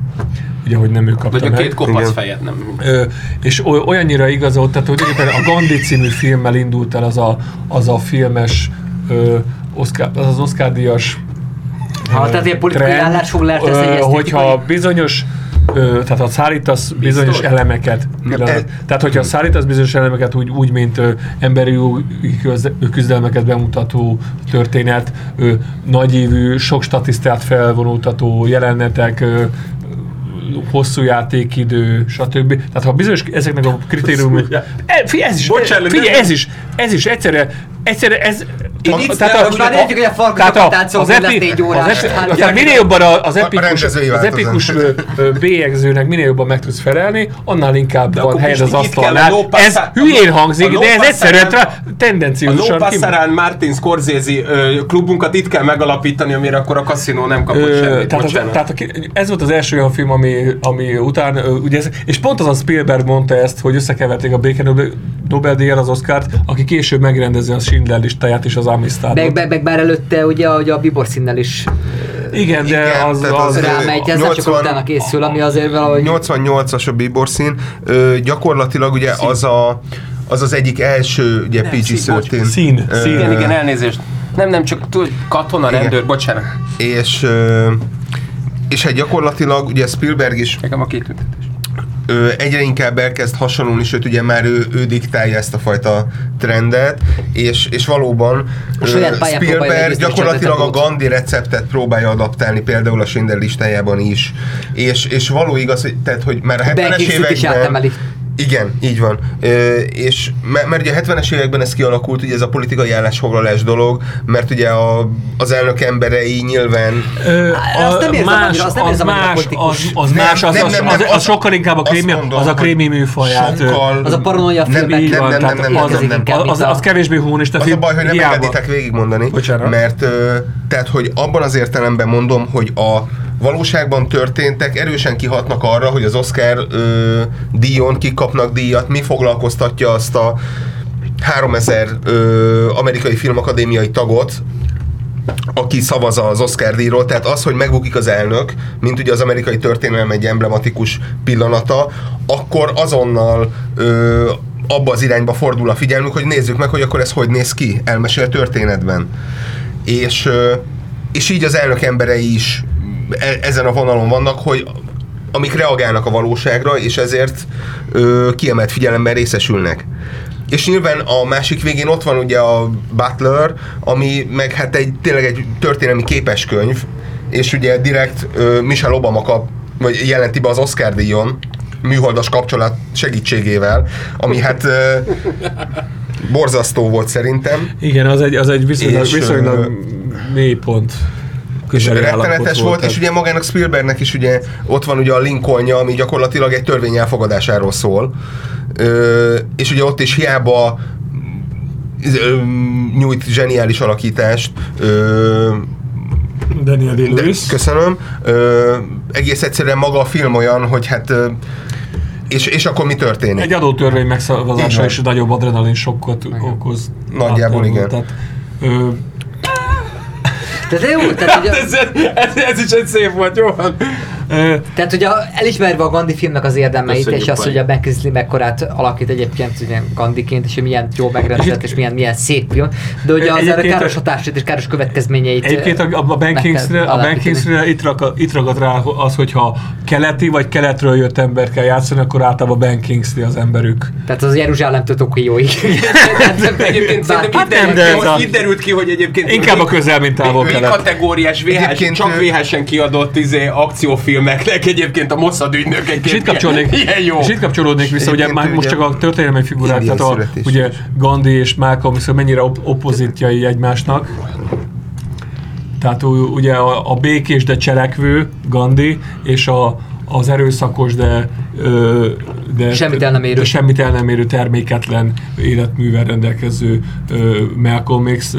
ugye, hogy nem ő kapta Vagy a két kopasz fejet, nem? Ö, és oly- olyannyira igazolt, tehát hogy tulajdonképpen a Gandhi című filmmel indult el az a, az a filmes ö, Oscar, az az Oscar díjas Ha, tehát ilyen politikai trend, állásfoglalás lesz ö, egy hogyha esztétikai- bizonyos ö, tehát ha szállítasz bizonyos Biztos? elemeket, pillanat. e- tehát hogyha szállítasz bizonyos elemeket úgy, úgy mint ö, emberi küzdelmeket bemutató történet, ö, nagyévű, sok statisztát felvonultató jelenetek, ö, hosszú játékidő, stb. Tehát ha bizonyos ezeknek a kritériumok... E, figyelj, ez is, Bocsánat, figyelj, ez is, ez is egyszerre, egyszerre ez... X-tel, tehát most már értjük, hogy a farkasokat tátszolni lesz négy órás. Az epi, Hát, tehát minél jobban a- az A epikus, az epikus bélyegzőnek minél jobban meg tudsz felelni, annál inkább De van helyed az itt a asztalnál. Ez hülyén a hangzik, a de ez egyszerűen A tendenciózusan No kim- Passarán Martin Scorsese klubunkat itt kell megalapítani, amire akkor a kaszinó nem kapott semmit. tehát, az, a, ez volt az első olyan film, ami, ami után, ö, ugye ez, és pont az a Spielberg mondta ezt, hogy összekeverték a béke Nobel- Nobel-díjjal az Oscárt, aki később megrendezi a Schindler listáját és az Amistadot. Meg, meg, meg már előtte ugye, ugye a Bibor színnel is Igen, de Igen, az, az, az- rámegy, ez nem csak 80 utána készül, ami azért valahogy... 88-as a bíbor szín, ö, gyakorlatilag ugye az a az az egyik első ugye Nem, PG-13. szín, szín, szín. Igen, igen, elnézést. Nem, nem, csak tudod, katona, Igen. rendőr, bocsánat. És, ö, és hát gyakorlatilag ugye Spielberg is Nekem a kitüntetés. Ö, egyre inkább elkezd hasonlulni, sőt ugye már ő, ő diktálja ezt a fajta trendet, és, és valóban ö, Spielberg gyakorlatilag a Gandhi receptet próbálja adaptálni például a Schindler listájában is. És, és való igaz, hogy, tehát, hogy már a 70-es Beegészít is években... Igen, így van. Ö, és mert, mert ugye a 70-es években ez kialakult, ugye ez a politikai állásfoglalás dolog, mert ugye a, az elnök emberei nyilván Ö, Azt nem érzem más, annyira, azt nem az érzem annyira más, az, az Nem, más, az, nem, az, nem, az, nem, az, az- sokkal inkább a krémi, mondom, az a krémi műfaját. sokkal... Az a paranoia Nem, nem, nem, nem, nem, az, nem, nem. inkább, az, az a- kevésbé humanista Az a film. baj, hogy nem engeditek végigmondani, Bocsánat. mert tehát, hogy abban az értelemben mondom, hogy a valóságban történtek erősen kihatnak arra, hogy az Oscar ö, díjon kik kapnak díjat, mi foglalkoztatja azt a 3000 ö, amerikai filmakadémiai tagot, aki szavaz az Oscar díjról, tehát az, hogy megbukik az elnök, mint ugye az amerikai történelem egy emblematikus pillanata, akkor azonnal ö, abba az irányba fordul a figyelmük, hogy nézzük meg, hogy akkor ez hogy néz ki, elmesél történetben. És, ö, és így az elnök emberei is ezen a vonalon vannak, hogy amik reagálnak a valóságra, és ezért ö, kiemelt figyelemben részesülnek. és nyilván a másik végén ott van ugye a Butler, ami meg hát egy, tényleg egy történelmi képeskönyv, és ugye direkt uh, Michelle Obama kap, vagy jelenti be az Oscar díjon, műholdas kapcsolat segítségével, ami hát uh, borzasztó volt szerintem. Igen, az egy, az egy viszonylag, És, viszonylag ö, mély pont. És rettenetes volt, és tehát- ugye magának Spielbergnek is ugye ott van ugye a Lincolnja, ami gyakorlatilag egy törvény elfogadásáról szól. Ö, és ugye ott is hiába ö, nyújt zseniális alakítást, ö, Daniel de, köszönöm. Ö, egész egyszerűen maga a film olyan, hogy hát ö, és, és akkor mi történik? Egy adótörvény megszavazása is nagyobb adrenalin sokkot okoz. Nagyjából igen. Tehát, ö, Tehát jó, tehát ugye, Ez, ez, ez is egy szép volt, jó van. Tehát ugye elismerve a Gandhi filmnek az érdemeit, Köszönjük, és azt, hogy a Ben Kingsley mekkorát alakít egyébként ugye Gandhiként, és hogy milyen jó megrendezett, és milyen, milyen szép film, de ugye az erre káros hatásait és káros következményeit Egyébként a, a Ben Kingsley, a Ben. Kingsley itt, rak, itt ragad rá az, hogyha keleti vagy keletről jött ember kell játszani, akkor általában Ben Kingsley az emberük. Tehát az Jeruzsálemtől Tokióig. [LAUGHS] Egyébként szerintem Hát itt, nem, derült de ki, ez most a- itt derült ki, hogy egyébként Inkább a közel, mint távol mi kelet. kategóriás VHS, csak VHS-en kiadott izé, akciófilmeknek egyébként a Mossad ügynök egy És itt, kapcsolódnék, ilyen jó. és itt kapcsolódnék vissza, ugye Egyébként már most csak a történelmi figurák, tehát a, ugye. Gandhi és Malcolm szóval mennyire op- opozitjai egymásnak. Tehát ugye a, a békés, de cselekvő Gandhi, és a, az erőszakos, de, de, Semmit el nem érő. de semmit el nem érő terméketlen életművel rendelkező Malcolm X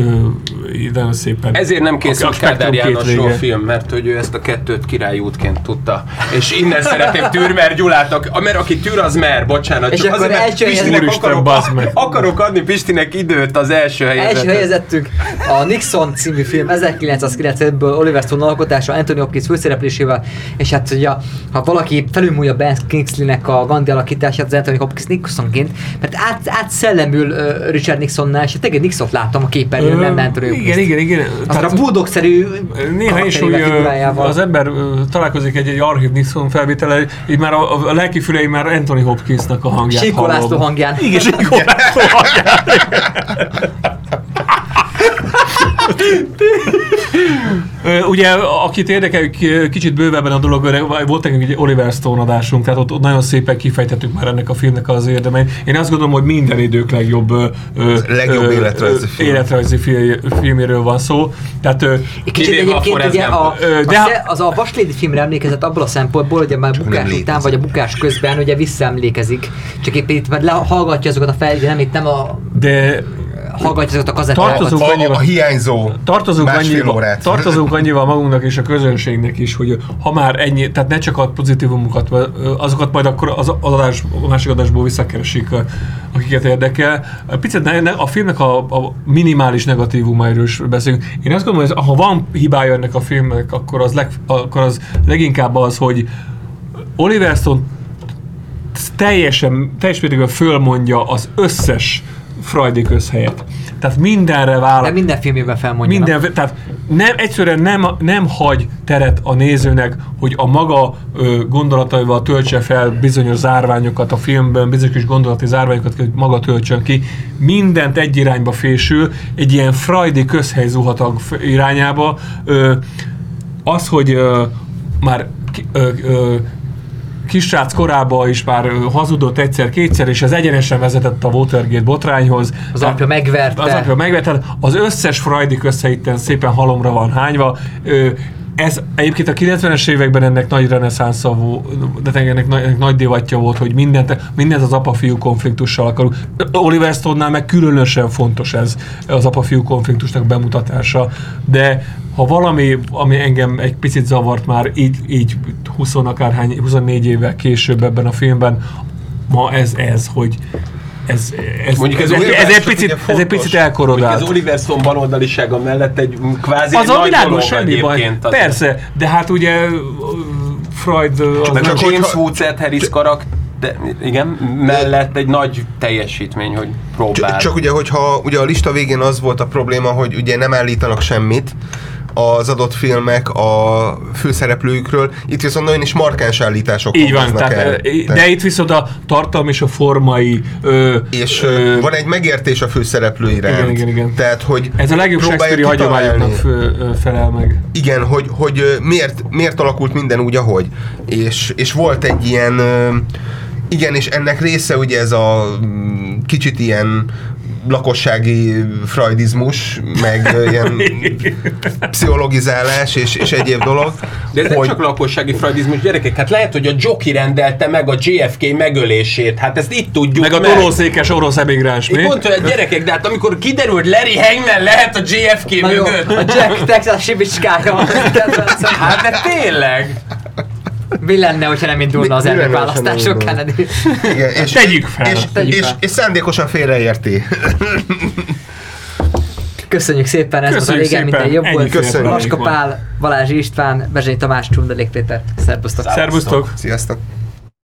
nagyon szépen. Ezért nem készült a spektrum Kádár Jánosról film, mert hogy ő ezt a kettőt királyi útként tudta. És innen szeretném Türmer Gyulátok, mert aki tűr, az mer, bocsánat. És csak akkor azért, mert első Pistinek Úristen, akarok, meg. akarok adni Pistinek időt az első helyezetre. Első helyezettünk a Nixon című film 1990-ből Oliver Stone alkotása Anthony Hopkins főszereplésével, és hát ugye, ha valaki felülmúlja Ben Kingsley-nek a Gandhi alakítását az Anthony Hopkins Nixonként, mert át, átszellemül uh, Richard Nixonnál, és tényleg Nixont látom a képernyőn, nem Anthony Hopkins. Igen, igen, igen. Az a bulldog-szerű Néha is úgy ö, az ember ö, találkozik egy, egy archív Nixon felvétele, így már a, a lelki fülei már Anthony Hopkinsnak a hangját hallom. László hangján. Igen, László hangján. [LAUGHS] Ugye, akit érdekel, kicsit bővebben a dolog, volt nekünk egy Oliver Stone adásunk, tehát ott, ott nagyon szépen kifejtettük már ennek a filmnek az érdemeit. Én azt gondolom, hogy minden idők legjobb, ö, Legjobb ö, életrajzi film. életrajzi fi- filméről van szó. Tehát kicsit a egyébként ugye a. Ö, a, de ha- sze- az a Vaslédi filmre emlékezett abból a szempontból, hogy már bukás után vagy a bukás közben ugye visszaemlékezik. Csak éppen itt már lehallgatja azokat a fel, nem itt nem a de hallgatja a kazettákat. Tartozunk A, annyival- a hiányzó tartozunk annyival, órát. tartozunk annyival magunknak és a közönségnek is, hogy ha már ennyi, tehát ne csak a pozitívumokat, azokat majd akkor az adás, a másik adásból visszakeresik, akiket érdekel. Picit ne, ne, a filmnek a, a minimális negatívumairól is beszélünk. Én azt gondolom, hogy ha van hibája ennek a filmnek, akkor az, leg, akkor az leginkább az, hogy Oliver Stone teljesen, teljes mértékben fölmondja az összes Freudi közhelyet. Tehát mindenre vállal. De minden filmében felmondja. Minden, tehát nem, egyszerűen nem, nem hagy teret a nézőnek, hogy a maga ö, gondolataival töltse fel bizonyos zárványokat a filmben, bizonyos gondolati zárványokat, hogy maga töltsön ki. Mindent egy irányba fésül, egy ilyen frajdi közhely zuhatag f- irányába. Ö, az, hogy ö, már ö, ö, kisrác korában is már hazudott egyszer-kétszer, és ez egyenesen vezetett a Watergate botrányhoz. Az Tehát- apja megverte. Az apja megverte. Az összes Freudi összeitten szépen halomra van hányva. Ö, ez egyébként a 90-es években ennek nagy reneszánsza volt, de ennek, ennek nagy divatja volt, hogy mindent, mindent az apa-fiú konfliktussal akarunk. Oliver Stone-nál meg különösen fontos ez az apa-fiú konfliktusnak bemutatása, de ha valami, ami engem egy picit zavart már így, így 20 akárhány, 24 évvel később ebben a filmben, ma ez ez, hogy ez, ez, Mondjuk ez ez, ez, Oliver ez, egy picit, ugye ez egy fontos. picit elkorodált. Az Oliver Stone baloldalisága mellett egy kvázi Az egy a dolog semmi baj. Az- Persze, de hát ugye Freud... Az de A csak James hogyha- Woods Ed Harris karakter, igen, mellett egy nagy teljesítmény, hogy próbál. Csak, csak ugye, hogyha ugye a lista végén az volt a probléma, hogy ugye nem állítanak semmit, az adott filmek a főszereplőikről, itt viszont nagyon is markáns állítások Így van, tehát, el. ö, de itt viszont a tartalom és a formai ö, És ö, van egy megértés a főszereplő iránt. Igen, igen, igen. Tehát, hogy ez a legjobb Shakespeare hagyományoknak felel meg. Igen, hogy, hogy miért, miért alakult minden úgy, ahogy. És, és volt egy ilyen, ö, igen, és ennek része ugye ez a mm, kicsit ilyen lakossági freudizmus, meg ilyen [LAUGHS] pszichologizálás és, és egyéb dolog. De ez nem csak lakossági freudizmus, gyerekek, hát lehet, hogy a Jockey rendelte meg a JFK megölését, hát ezt itt tudjuk Meg a tolószékes orosz emigráns, mi? Pont olyan gyerekek, de hát amikor kiderült Larry Hangman lehet a JFK Na jó, mögött. a Jack Texas Sibicskája. [LAUGHS] Hát de tényleg. Mi lenne, hogyha nem indulna az elnökválasztások Kennedy? Igen, és, Tegyük fel. És, Tegyük és, fel. és szándékosan félreérti. [LAUGHS] Köszönjük szépen, ez Köszönjük volt a régen minden jobb volt. Köszönjük. Laska Pál, Balázs István, Bezsényi Tamás, Csundalék Péter. Szerbusztok! Szervusztok! Sziasztok!